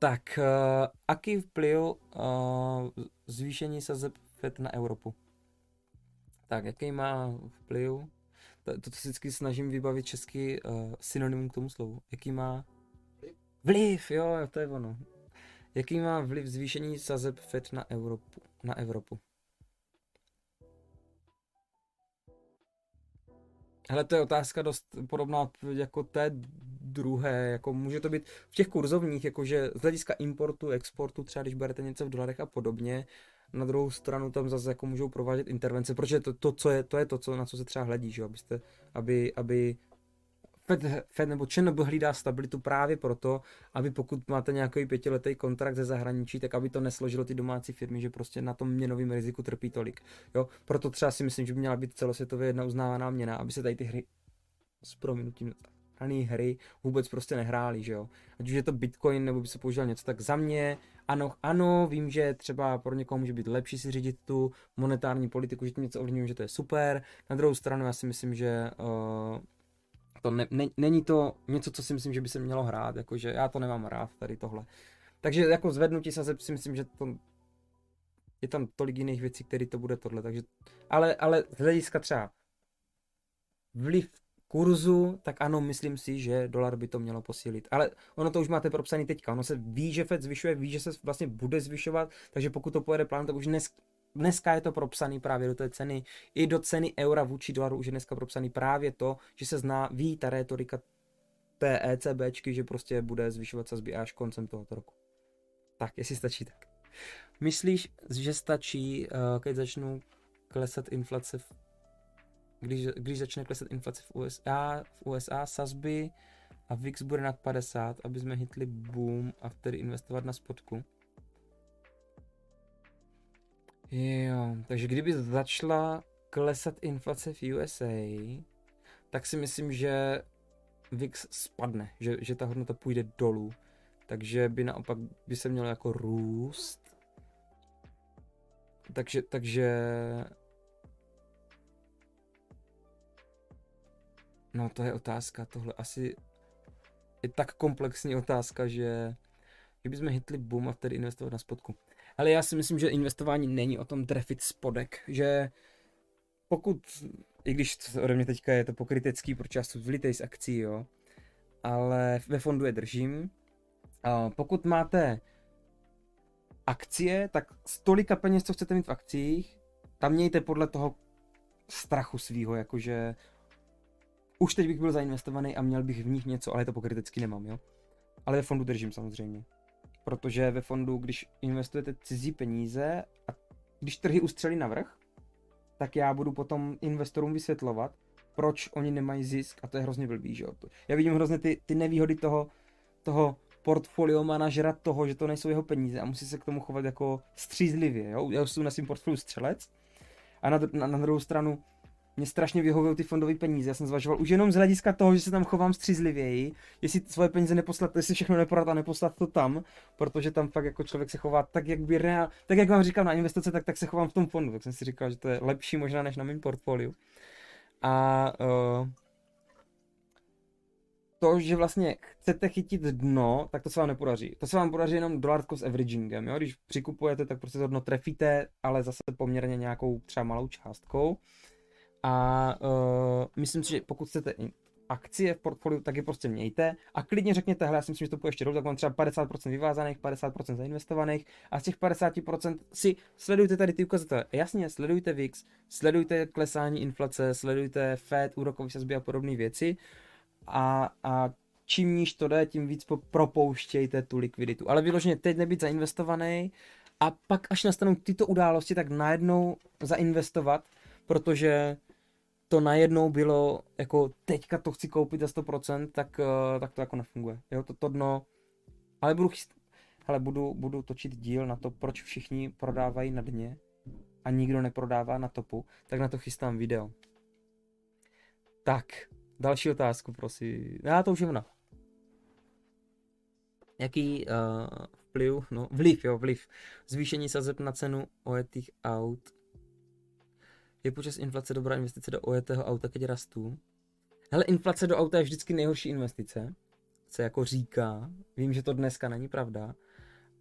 Tak, uh, aký vplyv uh, zvýšení sazeb FED na Evropu? Tak, jaký má vplyv? To, to, vždycky snažím vybavit český uh, synonymum k tomu slovu. Jaký má vliv, jo, to je ono. Jaký má vliv zvýšení sazeb FED na Evropu? Na Evropu. Hele, to je otázka dost podobná jako té druhé, jako může to být v těch kurzovních, jakože z hlediska importu, exportu, třeba když berete něco v dolarech a podobně, na druhou stranu tam zase jako můžou provádět intervence, protože to, to, co je, to je to, co, na co se třeba hledí, že abyste, aby, aby Fed, Fed nebo ČNB hlídá stabilitu právě proto, aby pokud máte nějaký pětiletý kontrakt ze zahraničí, tak aby to nesložilo ty domácí firmy, že prostě na tom měnovém riziku trpí tolik. Jo? Proto třeba si myslím, že by měla být celosvětově jedna uznávaná měna, aby se tady ty hry s prominutím hraný hry vůbec prostě nehráli, že jo. Ať už je to Bitcoin nebo by se používal něco, tak za mě ano, ano, vím, že třeba pro někoho může být lepší si řídit tu monetární politiku, že tím něco ovlivňuje, že to je super. Na druhou stranu já si myslím, že uh, to ne, ne, není to něco, co si myslím, že by se mělo hrát, jakože já to nemám rád, tady tohle. Takže jako zvednutí se si myslím, že to je tam tolik jiných věcí, které to bude tohle, takže, ale, ale z hlediska třeba vliv kurzu, tak ano, myslím si, že dolar by to mělo posílit. Ale ono to už máte propsané teďka. Ono se ví, že Fed zvyšuje, ví, že se vlastně bude zvyšovat, takže pokud to pojede plán, tak už dnes, dneska je to propsaný právě do té ceny. I do ceny eura vůči dolaru už je dneska propsaný právě to, že se zná, ví ta retorika té ECBčky, že prostě bude zvyšovat sazby až koncem tohoto roku. Tak, jestli stačí tak. Myslíš, že stačí, uh, když začnou klesat inflace v když, když začne klesat inflace v USA, v USA sazby a VIX bude nad 50, aby jsme hitli boom a vtedy investovat na spotku. Jo, takže kdyby začala klesat inflace v USA, tak si myslím, že VIX spadne, že, že ta hodnota půjde dolů. Takže by naopak by se mělo jako růst. Takže, takže No to je otázka, tohle asi je tak komplexní otázka, že kdybychom hitli boom a vtedy investovat na spodku. Ale já si myslím, že investování není o tom trefit spodek, že pokud, i když ode mě teďka je to pokrytecký, protože já jsem vlitej z akcí, jo, ale ve fondu je držím. A pokud máte akcie, tak stolika peněz, co chcete mít v akcích, tam mějte podle toho strachu svýho, jakože už teď bych byl zainvestovaný a měl bych v nich něco, ale to pokrytecky nemám, jo. Ale ve fondu držím samozřejmě. Protože ve fondu, když investujete cizí peníze a když trhy ustřelí navrh, tak já budu potom investorům vysvětlovat, proč oni nemají zisk a to je hrozně blbý, že jo. Já vidím hrozně ty, ty nevýhody toho, toho portfolio manažera toho, že to nejsou jeho peníze a musí se k tomu chovat jako střízlivě, jo. Já jsem na svým portfoliu střelec a na, na, na druhou stranu mě strašně vyhovují ty fondové peníze. Já jsem zvažoval už jenom z hlediska toho, že se tam chovám střízlivěji, jestli svoje peníze neposlat, jestli všechno neprodat a neposlat to tam, protože tam fakt jako člověk se chová tak, jak by reál, tak jak vám říkám na investice, tak, tak se chovám v tom fondu. Tak jsem si říkal, že to je lepší možná než na mém portfoliu. A uh, to, že vlastně chcete chytit dno, tak to se vám nepodaří. To se vám podaří jenom dollar cost averagingem, jo? Když přikupujete, tak prostě to dno trefíte, ale zase poměrně nějakou třeba malou částkou. A uh, myslím si, že pokud chcete akcie v portfoliu, tak je prostě mějte a klidně řekněte, hele, já si myslím, že to půjde ještě dolů, tak mám třeba 50% vyvázaných, 50% zainvestovaných a z těch 50% si sledujte tady ty ukazatele. Jasně, sledujte VIX, sledujte klesání inflace, sledujte Fed, úrokový sazby a podobné věci a, a čím níž to jde, tím víc propouštějte tu likviditu. Ale vyloženě teď nebýt zainvestovaný a pak až nastanou tyto události, tak najednou zainvestovat, protože to najednou bylo, jako teďka to chci koupit za 100%, tak, uh, tak to jako nefunguje. Jo, to, to dno, ale budu chyst, hele, budu, budu točit díl na to, proč všichni prodávají na dně a nikdo neprodává na topu, tak na to chystám video. Tak, další otázku, prosím. Já to už je. Jaký uh, vplyv, no vliv, jo, vliv, zvýšení sazeb na cenu ojetých aut je počas inflace dobrá investice do ojetého auta, keď rastů? Hele, inflace do auta je vždycky nejhorší investice, se jako říká. Vím, že to dneska není pravda.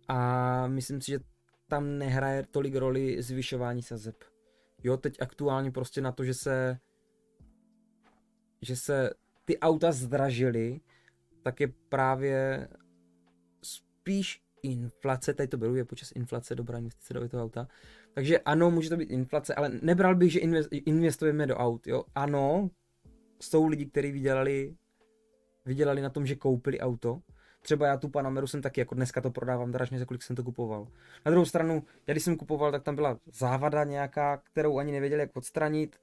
A myslím si, že tam nehraje tolik roli zvyšování sazeb. Jo, teď aktuálně prostě na to, že se že se ty auta zdražily, tak je právě spíš inflace, tady to beru, je počas inflace dobrá investice do toho auta, takže ano, může to být inflace, ale nebral bych, že investujeme do aut, jo. Ano, jsou lidi, kteří vydělali, vydělali na tom, že koupili auto. Třeba já tu Panameru jsem taky, jako dneska to prodávám dražně, za kolik jsem to kupoval. Na druhou stranu, já když jsem kupoval, tak tam byla závada nějaká, kterou ani nevěděli, jak odstranit.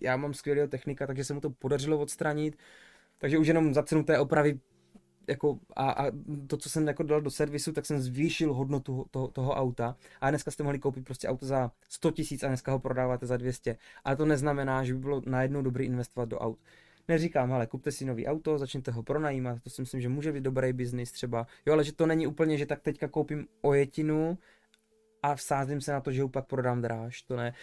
Já mám skvělého technika, takže se mu to podařilo odstranit. Takže už jenom za cenu té opravy jako a, a, to, co jsem jako dal do servisu, tak jsem zvýšil hodnotu toho, toho auta a dneska jste mohli koupit prostě auto za 100 tisíc a dneska ho prodáváte za 200. Ale to neznamená, že by bylo najednou dobrý investovat do aut. Neříkám, ale kupte si nový auto, začněte ho pronajímat, to si myslím, že může být dobrý biznis třeba. Jo, ale že to není úplně, že tak teďka koupím ojetinu a vsázím se na to, že ho pak prodám dráž, to ne.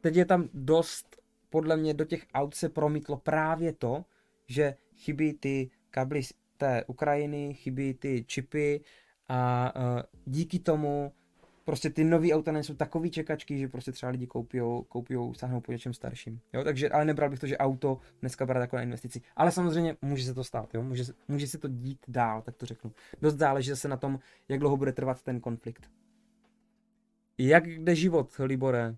Teď je tam dost, podle mě do těch aut se promítlo právě to, že chybí ty kabely té Ukrajiny, chybí ty čipy a uh, díky tomu prostě ty nový auta nejsou takový čekačky, že prostě třeba lidi koupijou, koupijou, sáhnou po něčem starším. Jo, takže, ale nebral bych to, že auto dneska brát jako na investici. Ale samozřejmě může se to stát, jo, může, může se to dít dál, tak to řeknu. Dost záleží zase na tom, jak dlouho bude trvat ten konflikt. Jak jde život, Libore?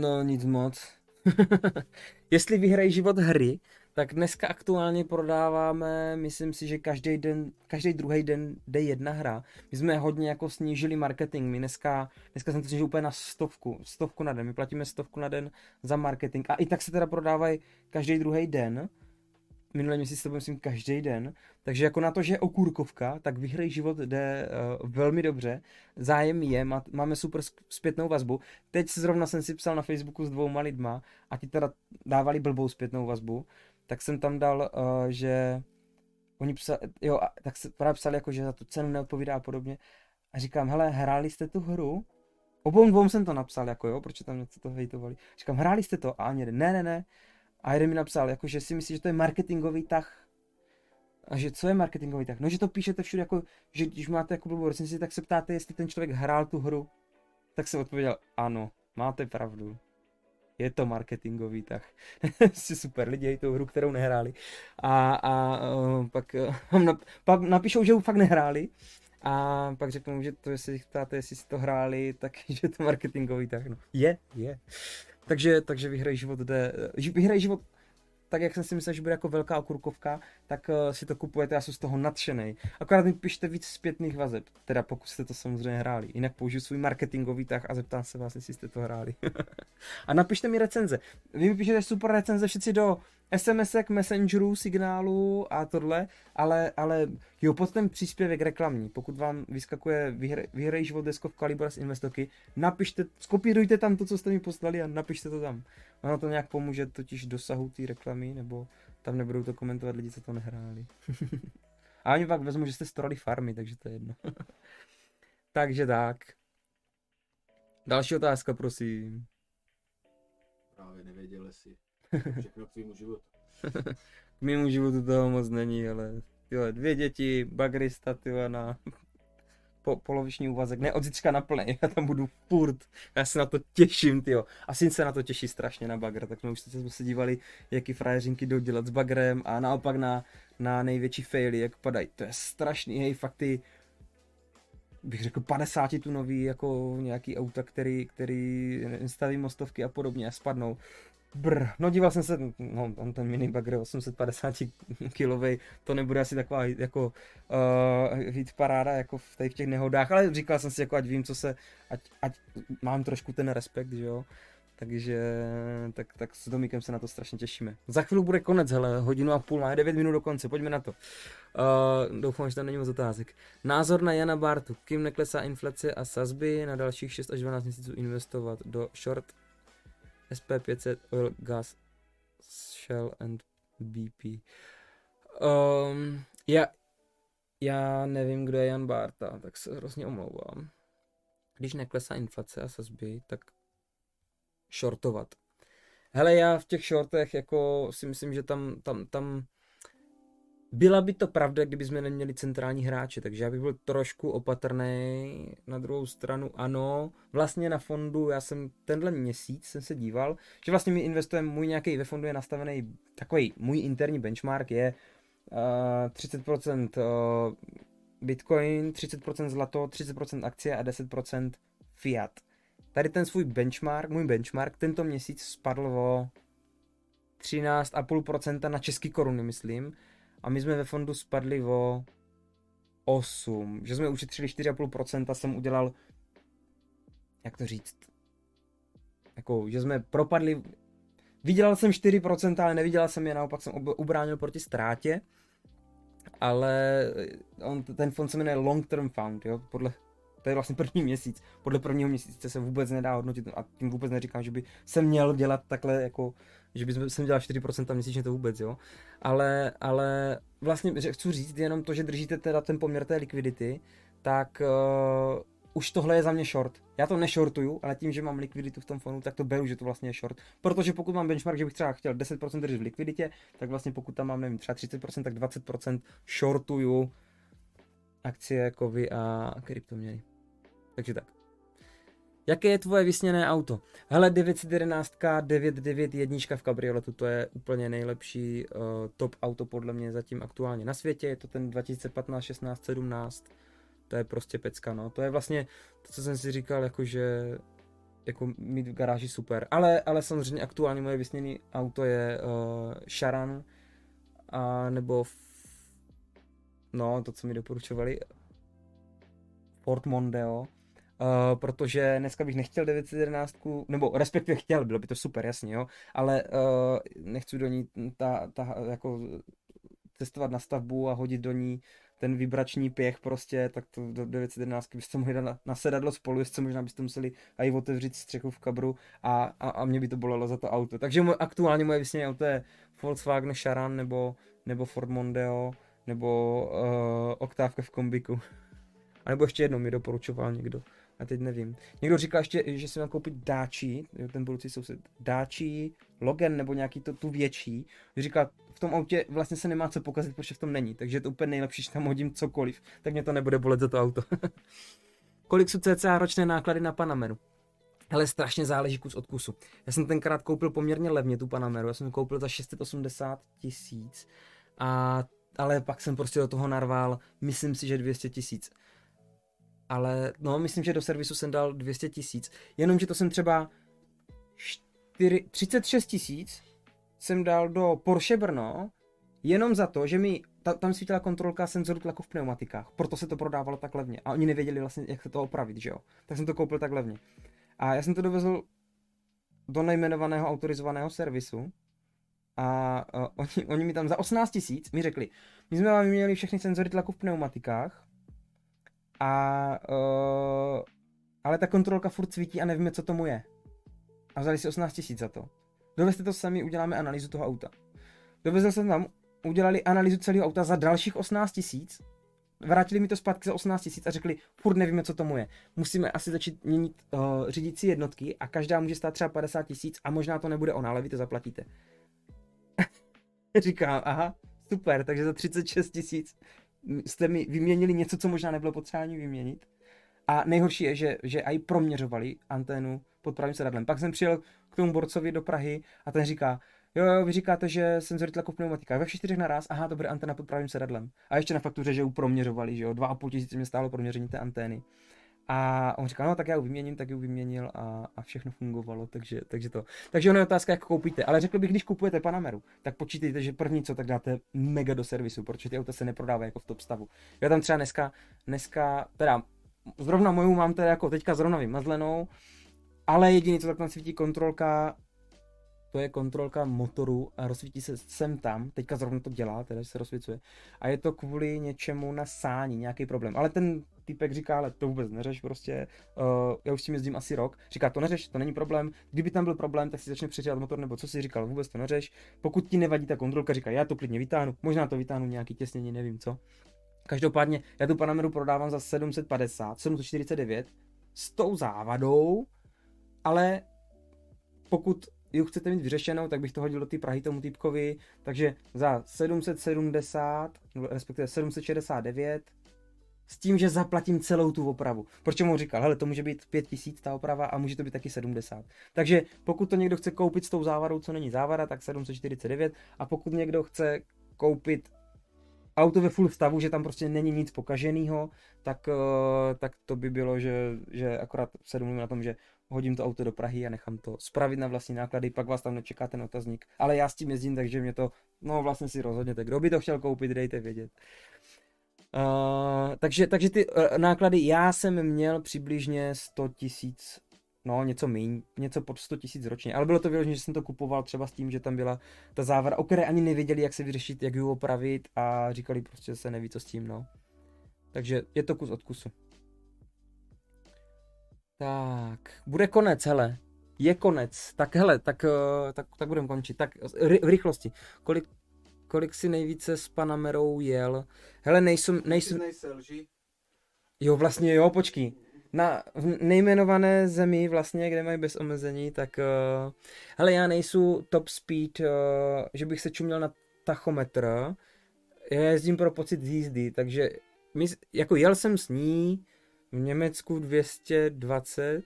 No, nic moc. Jestli vyhrají život hry, tak dneska aktuálně prodáváme, myslím si, že každý den, každý druhý den jde jedna hra. My jsme hodně jako snížili marketing, my dneska, dneska jsem to snížil úplně na stovku, stovku na den, my platíme stovku na den za marketing. A i tak se teda prodávají každý druhý den, minulý měsíc to byl myslím každý den, takže jako na to, že je okurkovka, tak vyhrej život jde uh, velmi dobře, zájem je, má, máme super zpětnou vazbu, teď zrovna jsem si psal na Facebooku s dvouma lidma a ti teda dávali blbou zpětnou vazbu, tak jsem tam dal, uh, že oni psali, jo, tak se právě psali jako, že za tu cenu neodpovídá a podobně. A říkám, hele, hráli jste tu hru? Obou dvou jsem to napsal, jako jo, proč tam něco to hejtovali. Říkám, hráli jste to? A ani jeden, ne, ne, ne. A jeden mi napsal, jako, že si myslí, že to je marketingový tah. A že co je marketingový tah? No, že to píšete všude, jako, že když máte jako blbou recenzi, tak se ptáte, jestli ten člověk hrál tu hru. Tak jsem odpověděl, ano, máte pravdu je to marketingový tak si super lidi tu hru, kterou nehráli a, a uh, pak, uh, pak napíšou, že ji fakt nehráli A pak řeknou, že to, jestli ptáte, jestli si to hráli, tak že je to marketingový tak. No. Je, je. Takže, takže vyhrají život jde, vyhrají život tak jak jsem si myslel, že bude jako velká okurkovka, tak uh, si to kupujete, já jsem z toho nadšený. Akorát mi pište víc zpětných vazeb, teda pokud jste to samozřejmě hráli. Jinak použiju svůj marketingový tah a zeptám se vás, jestli jste to hráli. a napište mi recenze. Vy mi píšete super recenze všetci do SMSek, Messengerů, signálu a tohle, ale, ale jo, pod ten příspěvek reklamní, pokud vám vyskakuje vyhr, vyhrají život deskov Calibra z Investoky, napište, skopírujte tam to, co jste mi poslali a napište to tam. Ono to nějak pomůže totiž dosahu té reklamy, nebo tam nebudou to komentovat lidi, co to nehráli. a oni pak vezmu, že jste strali farmy, takže to je jedno. takže tak. Další otázka, prosím. Právě nevěděl si. Všechno k tvýmu životu. k mému životu toho moc není, ale tyhle, dvě děti, bagrista, tyhle, na po, poloviční úvazek, ne od zítřka na plný, já tam budu furt, já se na to těším, tyjo. A syn se na to těší strašně na bagr, tak jsme už jsme se dívali, jaký frajeřinky jdou dělat s bagrem a naopak na, na největší faily, jak padají. To je strašný, hej, fakt ty, bych řekl 50 tunový jako nějaký auta, který, který staví mostovky a podobně a spadnou. Brr, no díval jsem se, no on ten mini bagger 850 kilový, to nebude asi taková jako uh, hit paráda jako v, tady v těch nehodách, ale říkal jsem si jako ať vím, co se, ať, ať mám trošku ten respekt, že jo. Takže tak, tak s Domíkem se na to strašně těšíme. Za chvíli bude konec, hele, hodinu a půl, máme 9 minut do konce, pojďme na to. Uh, doufám, že tam není moc otázek. Názor na Jana Bartu. Kým neklesá inflace a sazby na dalších 6 až 12 měsíců investovat do short SP500 Oil Gas Shell and BP. Um, já, já nevím, kdo je Jan Barta, tak se hrozně omlouvám. Když neklesá inflace a sazby, tak shortovat. Hele, já v těch shortech jako si myslím, že tam, tam, tam byla by to pravda, kdyby jsme neměli centrální hráče, takže já bych byl trošku opatrný. Na druhou stranu ano, vlastně na fondu, já jsem tenhle měsíc jsem se díval, že vlastně my investujeme, můj nějaký ve fondu je nastavený, takový můj interní benchmark je uh, 30% uh, Bitcoin, 30% zlato, 30% akcie a 10% fiat. Tady ten svůj benchmark, můj benchmark, tento měsíc spadl o 13,5% na český koruny, myslím a my jsme ve fondu spadli o 8, že jsme ušetřili 4,5% jsem udělal, jak to říct, jako, že jsme propadli, vydělal jsem 4%, ale nevydělal jsem je, naopak jsem ubránil proti ztrátě, ale on, ten fond se jmenuje Long Term Fund, jo, podle, to je vlastně první měsíc, podle prvního měsíce se vůbec nedá hodnotit a tím vůbec neříkám, že by se měl dělat takhle jako že bys jsem dělal 4% měsíčně to vůbec, jo. Ale, ale vlastně chci říct jenom to, že držíte teda ten poměr té likvidity, tak uh, už tohle je za mě short. Já to neshortuju, ale tím, že mám likviditu v tom fondu, tak to beru, že to vlastně je short. Protože pokud mám benchmark, že bych třeba chtěl 10% držet v likviditě, tak vlastně pokud tam mám, nevím, třeba 30%, tak 20% shortuju akcie, kovy a kryptoměny. Takže tak. Jaké je tvoje vysněné auto? Hele, 911, 991 v kabrioletu, to je úplně nejlepší uh, top auto podle mě zatím aktuálně na světě. Je to ten 2015, 16, 17. To je prostě pecka, no. To je vlastně to, co jsem si říkal, jakože jako mít v garáži super. Ale, ale samozřejmě aktuálně moje vysněné auto je uh, Sharan a nebo f... no, to, co mi doporučovali Ford Mondeo Uh, protože dneska bych nechtěl 911, nebo respektive chtěl, bylo by to super, jasně, jo, ale uh, nechci do ní ta, ta, jako cestovat na stavbu a hodit do ní ten vibrační pěch prostě, tak to do 911 byste mohli dát na, na sedadlo spolu, jestli možná byste museli i otevřít střechu v kabru a, a, a mě by to bolelo za to auto. Takže můj, aktuálně moje vysněné auto je Volkswagen Charan nebo, nebo Ford Mondeo nebo uh, oktávka v kombiku. A nebo ještě jednou mi doporučoval někdo a teď nevím. Někdo říká ještě, že si mám koupit dáčí, ten budoucí soused, dáčí, Logan nebo nějaký to, tu větší. Říká, v tom autě vlastně se nemá co pokazit, protože v tom není, takže je to úplně nejlepší, že tam hodím cokoliv, tak mě to nebude bolet za to auto. Kolik jsou cca ročné náklady na Panameru? Ale strašně záleží kus od kusu. Já jsem tenkrát koupil poměrně levně tu Panameru, já jsem koupil za 680 tisíc, a, ale pak jsem prostě do toho narval, myslím si, že 200 tisíc. Ale no, myslím, že do servisu jsem dal 200 tisíc, jenomže to jsem třeba 4, 36 tisíc jsem dal do Porsche Brno, jenom za to, že mi ta, tam svítila kontrolka senzoru tlaku v pneumatikách, proto se to prodávalo tak levně a oni nevěděli vlastně, jak se to opravit, že jo. Tak jsem to koupil tak levně. A já jsem to dovezl do nejmenovaného autorizovaného servisu a uh, oni, oni mi tam za 18 tisíc mi řekli, my jsme vám vyměnili všechny senzory tlaku v pneumatikách a uh, ale ta kontrolka furt svítí a nevíme, co tomu je. A vzali si 18 tisíc za to. Dovezte to sami, uděláme analýzu toho auta. Dovezl jsem tam, udělali analýzu celého auta za dalších 18 tisíc, vrátili mi to zpátky za 18 tisíc a řekli, furt nevíme, co tomu je. Musíme asi začít měnit uh, řídící jednotky a každá může stát třeba 50 tisíc a možná to nebude ona, ale vy to zaplatíte. Říkám, aha, super, takže za 36 tisíc jste mi vyměnili něco, co možná nebylo potřeba ani vyměnit. A nejhorší je, že, že i proměřovali anténu pod pravým sedadlem. Pak jsem přijel k tomu borcovi do Prahy a ten říká, jo, jo, vy říkáte, že senzory tlaku v pneumatikách, ve všech čtyřech naraz, aha, to bude antena pod pravým sedadlem. A ještě na faktuře, že ju proměřovali, že jo, dva a půl tisíce mě stálo proměření té antény. A on říkal, no tak já ji vyměním, tak ji vyměnil a, a všechno fungovalo, takže, takže to. Takže ono je otázka, jak koupíte. Ale řekl bych, když kupujete Panameru, tak počítejte, že první co, tak dáte mega do servisu, protože ty auta se neprodávají jako v top stavu. Já tam třeba dneska, dneska, teda zrovna moju mám teda jako teďka zrovna vymazlenou, ale jediný, co tak tam svítí kontrolka, to je kontrolka motoru a rozsvítí se sem tam, teďka zrovna to dělá, teda se rozsvícuje. A je to kvůli něčemu na sání, nějaký problém. Ale ten typek říká, ale to vůbec neřeš, prostě, uh, já už s tím jezdím asi rok, říká, to neřeš, to není problém, kdyby tam byl problém, tak si začne přeřívat motor, nebo co si říkal, vůbec to neřeš, pokud ti nevadí ta kontrolka, říká, já to klidně vytáhnu, možná to vytáhnu nějaký těsnění, nevím co. Každopádně, já tu Panameru prodávám za 750, 749 s tou závadou, ale pokud ji chcete mít vyřešenou, tak bych to hodil do té Prahy tomu typkovi, takže za 770, respektive 769, s tím, že zaplatím celou tu opravu. Proč mu říkal, hele, to může být 5000 ta oprava a může to být taky 70. Takže pokud to někdo chce koupit s tou závadou, co není závada, tak 749 a pokud někdo chce koupit auto ve full stavu, že tam prostě není nic pokaženého, tak, eh, tak to by bylo, že, že akorát se domluvím na tom, že hodím to auto do Prahy a nechám to spravit na vlastní náklady, pak vás tam nečeká ten otazník. Ale já s tím jezdím, takže mě to, no vlastně si rozhodněte, kdo by to chtěl koupit, dejte vědět. Uh, takže, takže ty uh, náklady, já jsem měl přibližně 100 tisíc, no něco méně, něco pod 100 tisíc ročně, ale bylo to vyložené, že jsem to kupoval třeba s tím, že tam byla ta závada, o které ani nevěděli, jak se vyřešit, jak ji opravit a říkali prostě, že se neví, co s tím, no. Takže je to kus od kusu. Tak, bude konec, hele. Je konec. Tak hele, tak, eh, tak, tak budeme končit. Tak v rychlosti. Kolik, kolik si nejvíce s Panamerou jel? Hele, nejsem... nejsem... Jo, vlastně jo, počkej. Na nejmenované zemi vlastně, kde mají bez omezení, tak uh, hele, já nejsou top speed, uh, že bych se čuměl na tachometr. Já jezdím pro pocit z jízdy, takže my, jako jel jsem s ní, v Německu 220,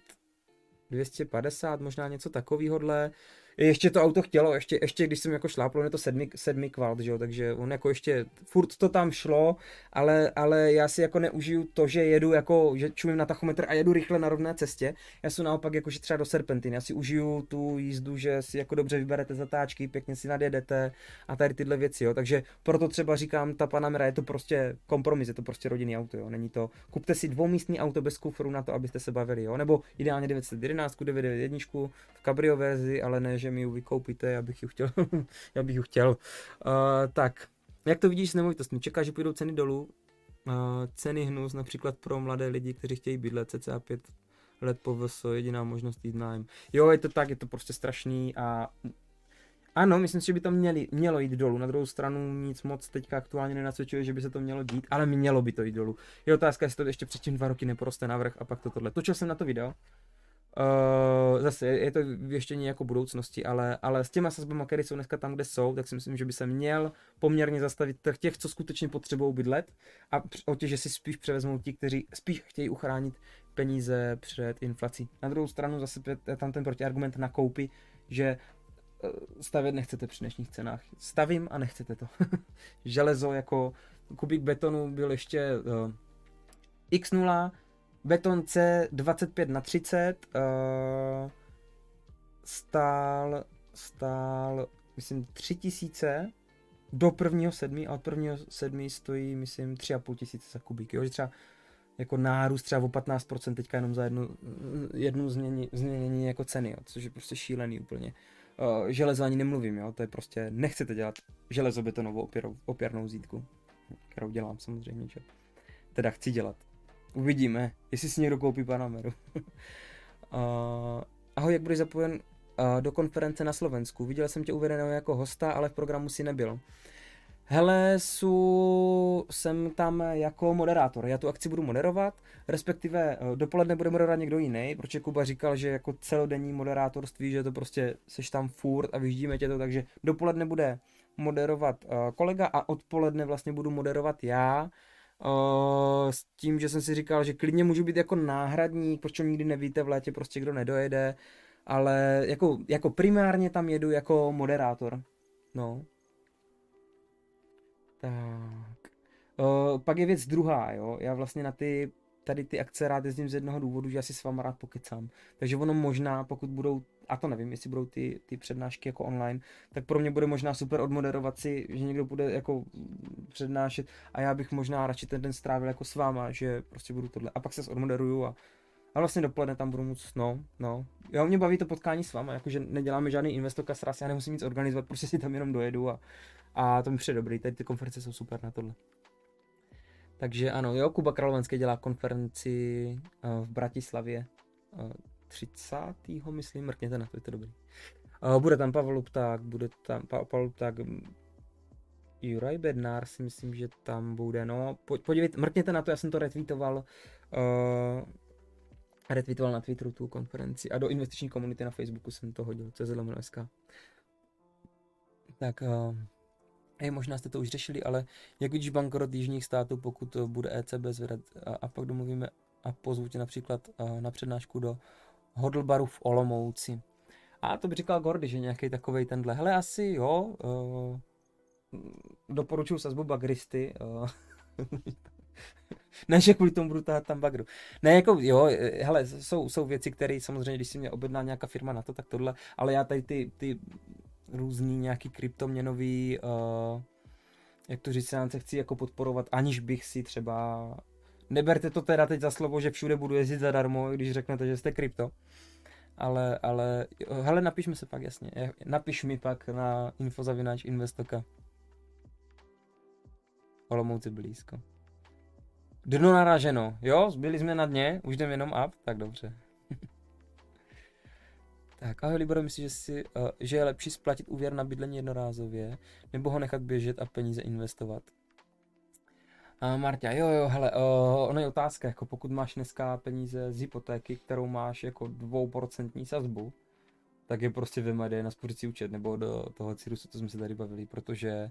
250, možná něco takovýhodle ještě to auto chtělo, ještě, ještě když jsem jako šlápl, je to sedmi, sedmi kvalt, že jo, takže on jako ještě, furt to tam šlo, ale, ale já si jako neužiju to, že jedu jako, že čumím na tachometr a jedu rychle na rovné cestě, já jsem naopak jako, že třeba do serpentin, já si užiju tu jízdu, že si jako dobře vyberete zatáčky, pěkně si nadjedete a tady tyhle věci, jo, takže proto třeba říkám, ta Panamera je to prostě kompromis, je to prostě rodinný auto, jo, není to, kupte si dvoumístný auto bez kufru na to, abyste se bavili, jo, nebo ideálně 911, 991 v cabrio verzi, ale ne, že mi ji vykoupíte, já bych ji chtěl. já bych ji chtěl. Uh, tak, jak to vidíš s nemovitostmi? Čeká, že půjdou ceny dolů. Uh, ceny hnus například pro mladé lidi, kteří chtějí bydlet cca 5 let po VSO, jediná možnost jít nájem. Jo, je to tak, je to prostě strašný a ano, myslím si, že by to měli, mělo jít dolů. Na druhou stranu nic moc teďka aktuálně nenasvědčuje, že by se to mělo dít, ale mělo by to jít dolů. Je otázka, jestli to ještě předtím dva roky neporoste navrh a pak to tohle. Točil jsem na to video, Uh, zase je to věštění jako budoucnosti, ale, ale s těma sazbama, které jsou dneska tam, kde jsou, tak si myslím, že by se měl poměrně zastavit trh těch, co skutečně potřebují bydlet a o tě, že si spíš převezmou ti, kteří spíš chtějí uchránit peníze před inflací. Na druhou stranu zase je tam ten protiargument na koupy, že eh, stavět nechcete při dnešních cenách. Stavím a nechcete to. Železo jako kubík betonu byl ještě uh, x0, beton C 25 na 30 uh, stál, stál, myslím, 3000 do prvního sedmi a od prvního sedmi stojí, myslím, 3,5 tisíce za kubík, jo, že třeba jako nárůst třeba o 15% teďka jenom za jednu, jednu změní, změnění jako ceny, jo, což je prostě šílený úplně. Uh, železo ani nemluvím, jo, to je prostě, nechcete dělat železobetonovou opěrnou zítku, kterou dělám samozřejmě, že teda chci dělat. Uvidíme, jestli si někdo koupí Panameru. uh, ahoj, jak budeš zapojen uh, do konference na Slovensku? Viděl jsem tě uvedeného jako hosta, ale v programu si nebyl. Hele, su, jsem tam jako moderátor. Já tu akci budu moderovat, respektive uh, dopoledne bude moderovat někdo jiný, protože Kuba říkal, že jako celodenní moderátorství, že to prostě seš tam furt a vyždíme tě to, takže dopoledne bude moderovat uh, kolega a odpoledne vlastně budu moderovat já Uh, s tím, že jsem si říkal, že klidně můžu být jako náhradník, protože nikdy nevíte v létě prostě kdo nedojede, ale jako, jako primárně tam jedu jako moderátor. No. Tak. Uh, pak je věc druhá, jo. Já vlastně na ty tady ty akce rád jezdím z jednoho důvodu, že já si s váma rád pokecám. Takže ono možná, pokud budou, a to nevím, jestli budou ty, ty přednášky jako online, tak pro mě bude možná super odmoderovat si, že někdo bude jako přednášet a já bych možná radši ten den strávil jako s váma, že prostě budu tohle. A pak se odmoderuju a, a vlastně dopoledne tam budu moc, no, no. Jo, mě baví to potkání s váma, jakože neděláme žádný investoka sraz, já nemusím nic organizovat, prostě si tam jenom dojedu a, a to mi přijde dobrý, tady ty konference jsou super na tohle. Takže ano, jo, Kuba Kralovenský dělá konferenci uh, v Bratislavě uh, 30. myslím, mrkněte na to, je to dobrý. Uh, bude tam Pavel Lupták, bude tam pa, Pavel Lupták, Juraj Bednár si myslím, že tam bude, no, po, podívejte, mrkněte na to, já jsem to retweetoval, uh, retweetoval na Twitteru tu konferenci a do investiční komunity na Facebooku jsem to hodil, CZ.sk. Tak, uh, Hej, možná jste to už řešili, ale jak vidíš bankrot jižních států, pokud bude ECB zvedat a, a pak domluvíme a pozvu tě například na přednášku do Hodlbaru v Olomouci. A to by říkal Gordy, že nějaký takový tenhle. Hele, asi jo, uh, doporučuji sazbu bagristy. Uh, ne, že kvůli tomu budu tahat tam bagru. Ne, jako jo, hele, jsou, jsou věci, které samozřejmě, když si mě objedná nějaká firma na to, tak tohle, ale já tady ty, ty různý nějaký kryptoměnový, uh, jak to říct, se chci jako podporovat, aniž bych si třeba, neberte to teda teď za slovo, že všude budu jezdit zadarmo, když řeknete, že jste krypto, ale, ale, hele, napišme se pak, jasně, napiš mi pak na infozavináč investoka. Olomouci blízko. Dno naraženo, jo, byli jsme na dně, už jdeme jenom up, tak dobře. Tak, ahoj Libor, myslíš, že, si, uh, že je lepší splatit úvěr na bydlení jednorázově, nebo ho nechat běžet a peníze investovat? A Marta, jo, jo, hele, uh, ono je otázka, jako pokud máš dneska peníze z hypotéky, kterou máš jako dvouprocentní sazbu, tak je prostě vymadej na spořící účet, nebo do toho Cirusu, co jsme se tady bavili, protože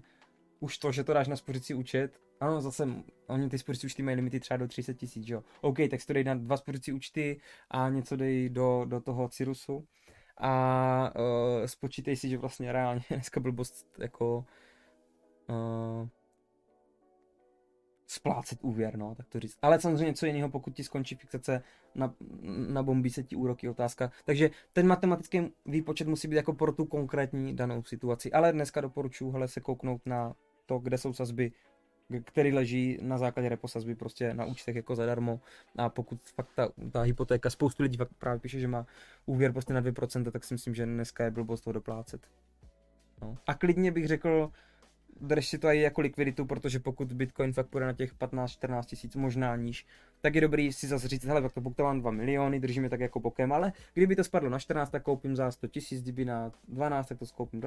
už to, že to dáš na spořící účet, ano, zase, oni ty spořící účty mají limity třeba do 30 tisíc, jo. OK, tak si to dej na dva spořící účty a něco dej do, do toho Cirusu a uh, spočítej si, že vlastně reálně dneska blbost jako uh, splácet úvěr, no, tak to říct. Ale samozřejmě něco jiného, pokud ti skončí fixace, na, na bombí se ti úroky, otázka. Takže ten matematický výpočet musí být jako pro tu konkrétní danou situaci. Ale dneska doporučuji hele, se kouknout na to, kde jsou sazby který leží na základě reposazby prostě na účtech jako zadarmo a pokud fakt ta, ta hypotéka, spoustu lidí fakt právě píše, že má úvěr prostě na 2%, tak si myslím, že dneska je blbost toho doplácet. No. A klidně bych řekl, drž si to i jako likviditu, protože pokud Bitcoin fakt půjde na těch 15-14 tisíc, možná níž, tak je dobrý si zase říct, hele, to pokud mám 2 miliony, držíme tak jako bokem, ale kdyby to spadlo na 14, tak koupím za 100 tisíc, kdyby na 12, tak to skoupím,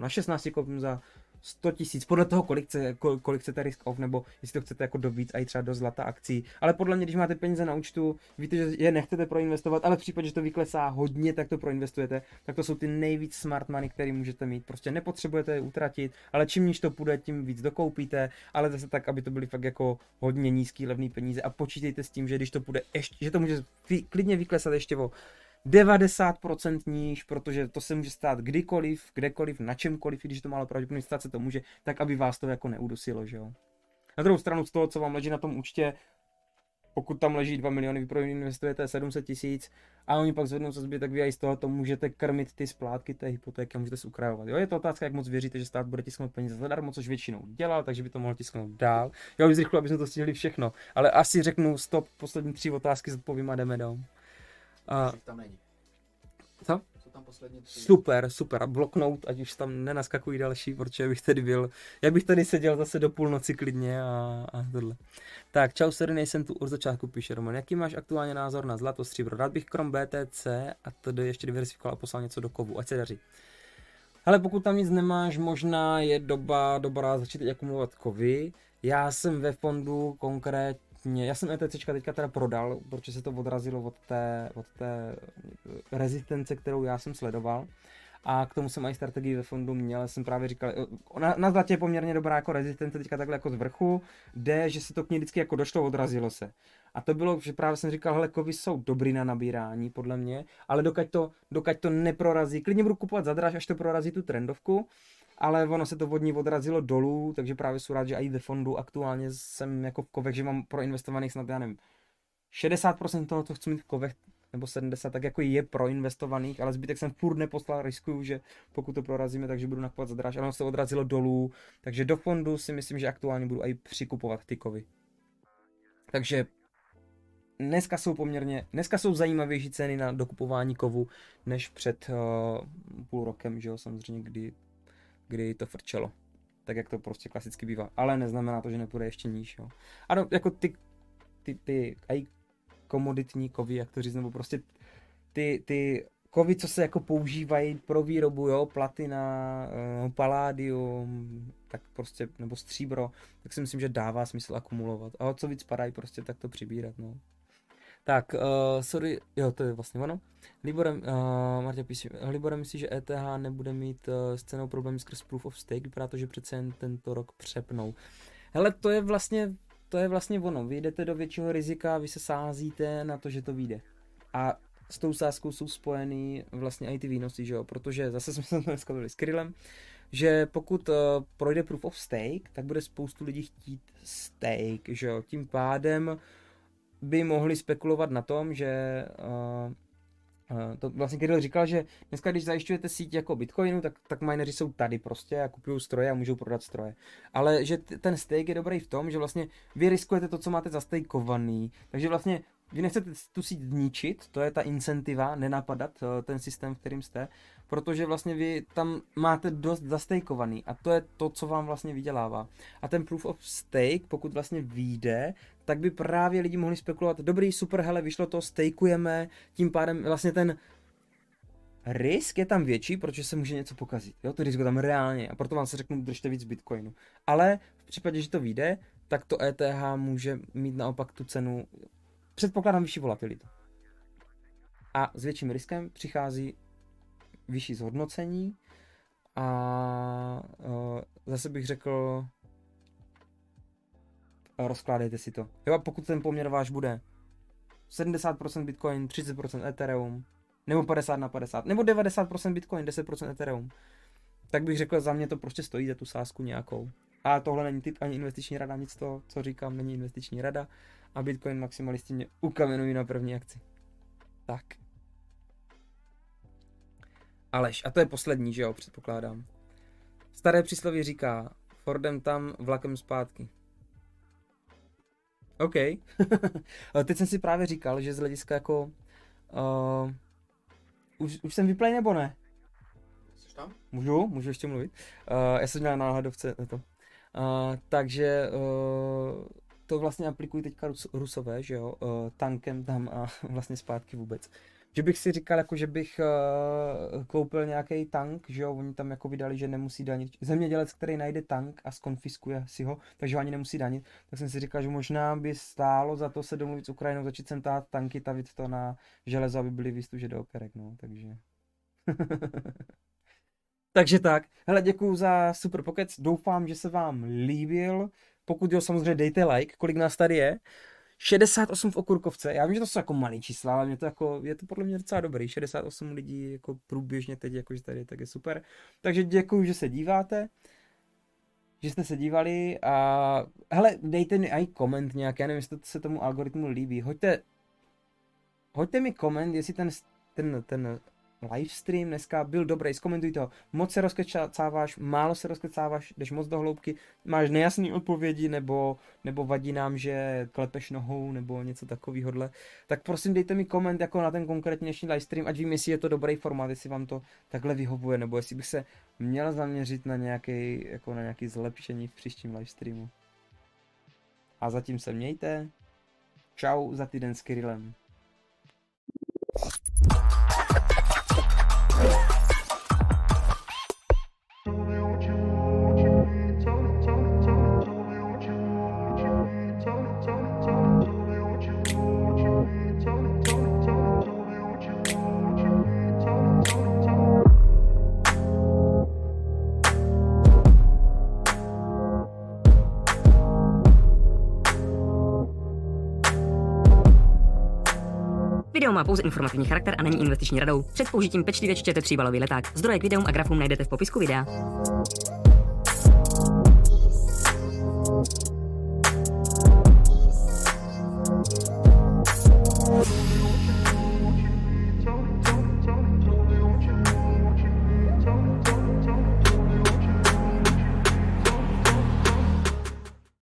na 16 koupím za 100 tisíc, podle toho, kolik, chce, kolik chcete risk off, nebo jestli to chcete jako do víc a i třeba do zlata akcí. Ale podle mě, když máte peníze na účtu, víte, že je nechcete proinvestovat, ale v případě, že to vyklesá hodně, tak to proinvestujete, tak to jsou ty nejvíc smart money, které můžete mít. Prostě nepotřebujete je utratit, ale čím níž to půjde, tím víc dokoupíte, ale zase tak, aby to byly fakt jako hodně nízký, levný peníze a počítejte s tím, že když to půjde ještě, že to může klidně vyklesat ještě o 90% níž, protože to se může stát kdykoliv, kdekoliv, na čemkoliv, když to málo pravděpodobně stát se to může, tak aby vás to jako neudusilo, že jo. Na druhou stranu z toho, co vám leží na tom účtě, pokud tam leží 2 miliony, vy investujete 700 tisíc a oni pak zvednou co zbytek, vy a z toho to můžete krmit ty splátky té hypotéky a můžete si ukrajovat. Jo, je to otázka, jak moc věříte, že stát bude tisknout peníze zadarmo, což většinou dělá, takže by to mohl tisknout dál. Já bych zrychlo, aby to stihli všechno, ale asi řeknu stop, poslední tři otázky zodpovím a jdeme dál. A... tam není. Co? tam poslední tři. Super, super. A bloknout, ať už tam nenaskakují další, protože bych tady byl, já bych tady seděl zase do půlnoci klidně a, a tohle. Tak, čau, sorry, nejsem tu od začátku, píše Roman. Jaký máš aktuálně názor na zlato, stříbro? Rád bych krom BTC a tady ještě diversifikoval a poslal něco do kovu, ať se daří. Ale pokud tam nic nemáš, možná je doba dobrá začít akumulovat kovy. Já jsem ve fondu konkrétně mě, já jsem ETC teďka teda prodal, protože se to odrazilo od té, od té rezistence, kterou já jsem sledoval. A k tomu jsem i strategii ve fondu měl, jsem právě říkal, na, na zlatě je poměrně dobrá jako rezistence teďka takhle jako z vrchu, jde, že se to k ní vždycky jako došlo, odrazilo se. A to bylo, že právě jsem říkal, hele, kovy jsou dobrý na nabírání, podle mě, ale dokud to, dokud to neprorazí, klidně budu kupovat zadráž, až to prorazí tu trendovku, ale ono se to od ní odrazilo dolů, takže právě jsou rád, že i ve fondu aktuálně jsem jako v kovech, že mám proinvestovaných snad, já nevím, 60% toho, co chci mít v kovech, nebo 70, tak jako je proinvestovaných, ale zbytek jsem furt neposlal, riskuju, že pokud to prorazíme, takže budu nakupovat zadráž, ale ono se odrazilo dolů, takže do fondu si myslím, že aktuálně budu i přikupovat ty kovy. Takže dneska jsou poměrně, dneska jsou zajímavější ceny na dokupování kovu, než před uh, půl rokem, že jo, samozřejmě, kdy kdy to frčelo. Tak jak to prostě klasicky bývá. Ale neznamená to, že nepůjde ještě níž. Jo. Ano, jako ty, ty, ty aj komoditní kovy, jak to říct, nebo prostě ty, ty kovy, co se jako používají pro výrobu, jo, platina, uh, paládium, tak prostě, nebo stříbro, tak si myslím, že dává smysl akumulovat. A co víc padají, prostě tak to přibírat, no. Tak, uh, sorry, jo, to je vlastně ono. Liborem, uh, Marta píše, Liborem myslí, že ETH nebude mít uh, s cenou problémy skrz Proof of Stake, vypadá to, že přece jen tento rok přepnou. Hele, to je vlastně, to je vlastně ono, vy jdete do většího rizika, vy se sázíte na to, že to vyjde. A s tou sázkou jsou spojený vlastně i ty výnosy, že jo, protože zase jsme se dneska byli s Krylem, že pokud uh, projde Proof of Stake, tak bude spoustu lidí chtít stake, že jo, tím pádem by mohli spekulovat na tom, že uh, to vlastně Kirill říkal, že dneska, když zajišťujete síť jako Bitcoinu, tak, tak mineři jsou tady prostě a kupují stroje a můžou prodat stroje. Ale že t- ten stake je dobrý v tom, že vlastně vy riskujete to, co máte zastejkovaný. Takže vlastně vy nechcete tu síť zničit, to je ta incentiva, nenapadat uh, ten systém, v kterým jste, protože vlastně vy tam máte dost zastejkovaný a to je to, co vám vlastně vydělává. A ten proof of stake, pokud vlastně vyjde, tak by právě lidi mohli spekulovat, dobrý, super, hele, vyšlo to, stejkujeme, tím pádem vlastně ten risk je tam větší, protože se může něco pokazit. Jo, to riziko tam reálně a proto vám se řeknu, držte víc Bitcoinu. Ale v případě, že to vyjde, tak to ETH může mít naopak tu cenu, předpokládám vyšší volatilitu. A s větším riskem přichází vyšší zhodnocení a uh, zase bych řekl, rozkládejte si to. Jo, a pokud ten poměr váš bude 70% Bitcoin, 30% Ethereum, nebo 50 na 50, nebo 90% Bitcoin, 10% Ethereum, tak bych řekl, za mě to prostě stojí za tu sázku nějakou. A tohle není typ ani investiční rada, nic to, co říkám, není investiční rada. A Bitcoin maximalisti mě ukamenují na první akci. Tak. Aleš, a to je poslední, že jo, předpokládám. Staré přísloví říká, Fordem tam, vlakem zpátky. OK. Teď jsem si právě říkal, že z hlediska jako... Uh, už, už jsem vyplej nebo ne? Jsi tam? Můžu? Můžu ještě mluvit? Uh, já jsem měl náhledovce na to. Uh, takže uh, to vlastně aplikují teďka Rus, Rusové, že jo? Uh, tankem tam a vlastně zpátky vůbec. Uh, že bych si říkal, jako že bych uh, koupil nějaký tank, že jo, oni tam jako vydali, že nemusí danit. Zemědělec, který najde tank a skonfiskuje si ho, takže ho ani nemusí danit, tak jsem si říkal, že možná by stálo za to se domluvit s Ukrajinou, začít sem tát tanky, tavit to na železo, aby byly výstuže do operek, no, takže... takže tak, hele, děkuju za super pokec, doufám, že se vám líbil, pokud jo, samozřejmě dejte like, kolik nás tady je, 68 v Okurkovce, já vím, že to jsou jako malý čísla, ale mě to jako, je to podle mě docela dobrý, 68 lidí jako průběžně teď, jakože tady, tak je super. Takže děkuji, že se díváte. že jste se dívali a hele, dejte mi i koment nějak, já nevím, jestli se tomu algoritmu líbí. Hoďte, hoďte mi koment, jestli ten, ten, ten livestream dneska byl dobrý, zkomentuj to. Moc se rozkecáváš, málo se rozkecáváš, jdeš moc do hloubky, máš nejasné odpovědi, nebo, nebo vadí nám, že klepeš nohou, nebo něco takového. Tak prosím dejte mi koment jako na ten konkrétní livestream, ať vím, jestli je to dobrý formát, jestli vám to takhle vyhovuje, nebo jestli bych se měl zaměřit na nějaký, jako na nějaký zlepšení v příštím livestreamu. A zatím se mějte. Čau za týden s Kirillem. Video má pouze informativní charakter a není investiční radou. Před použitím pečlivě čtěte příbalový leták. Zdroje k videům a grafům najdete v popisku videa.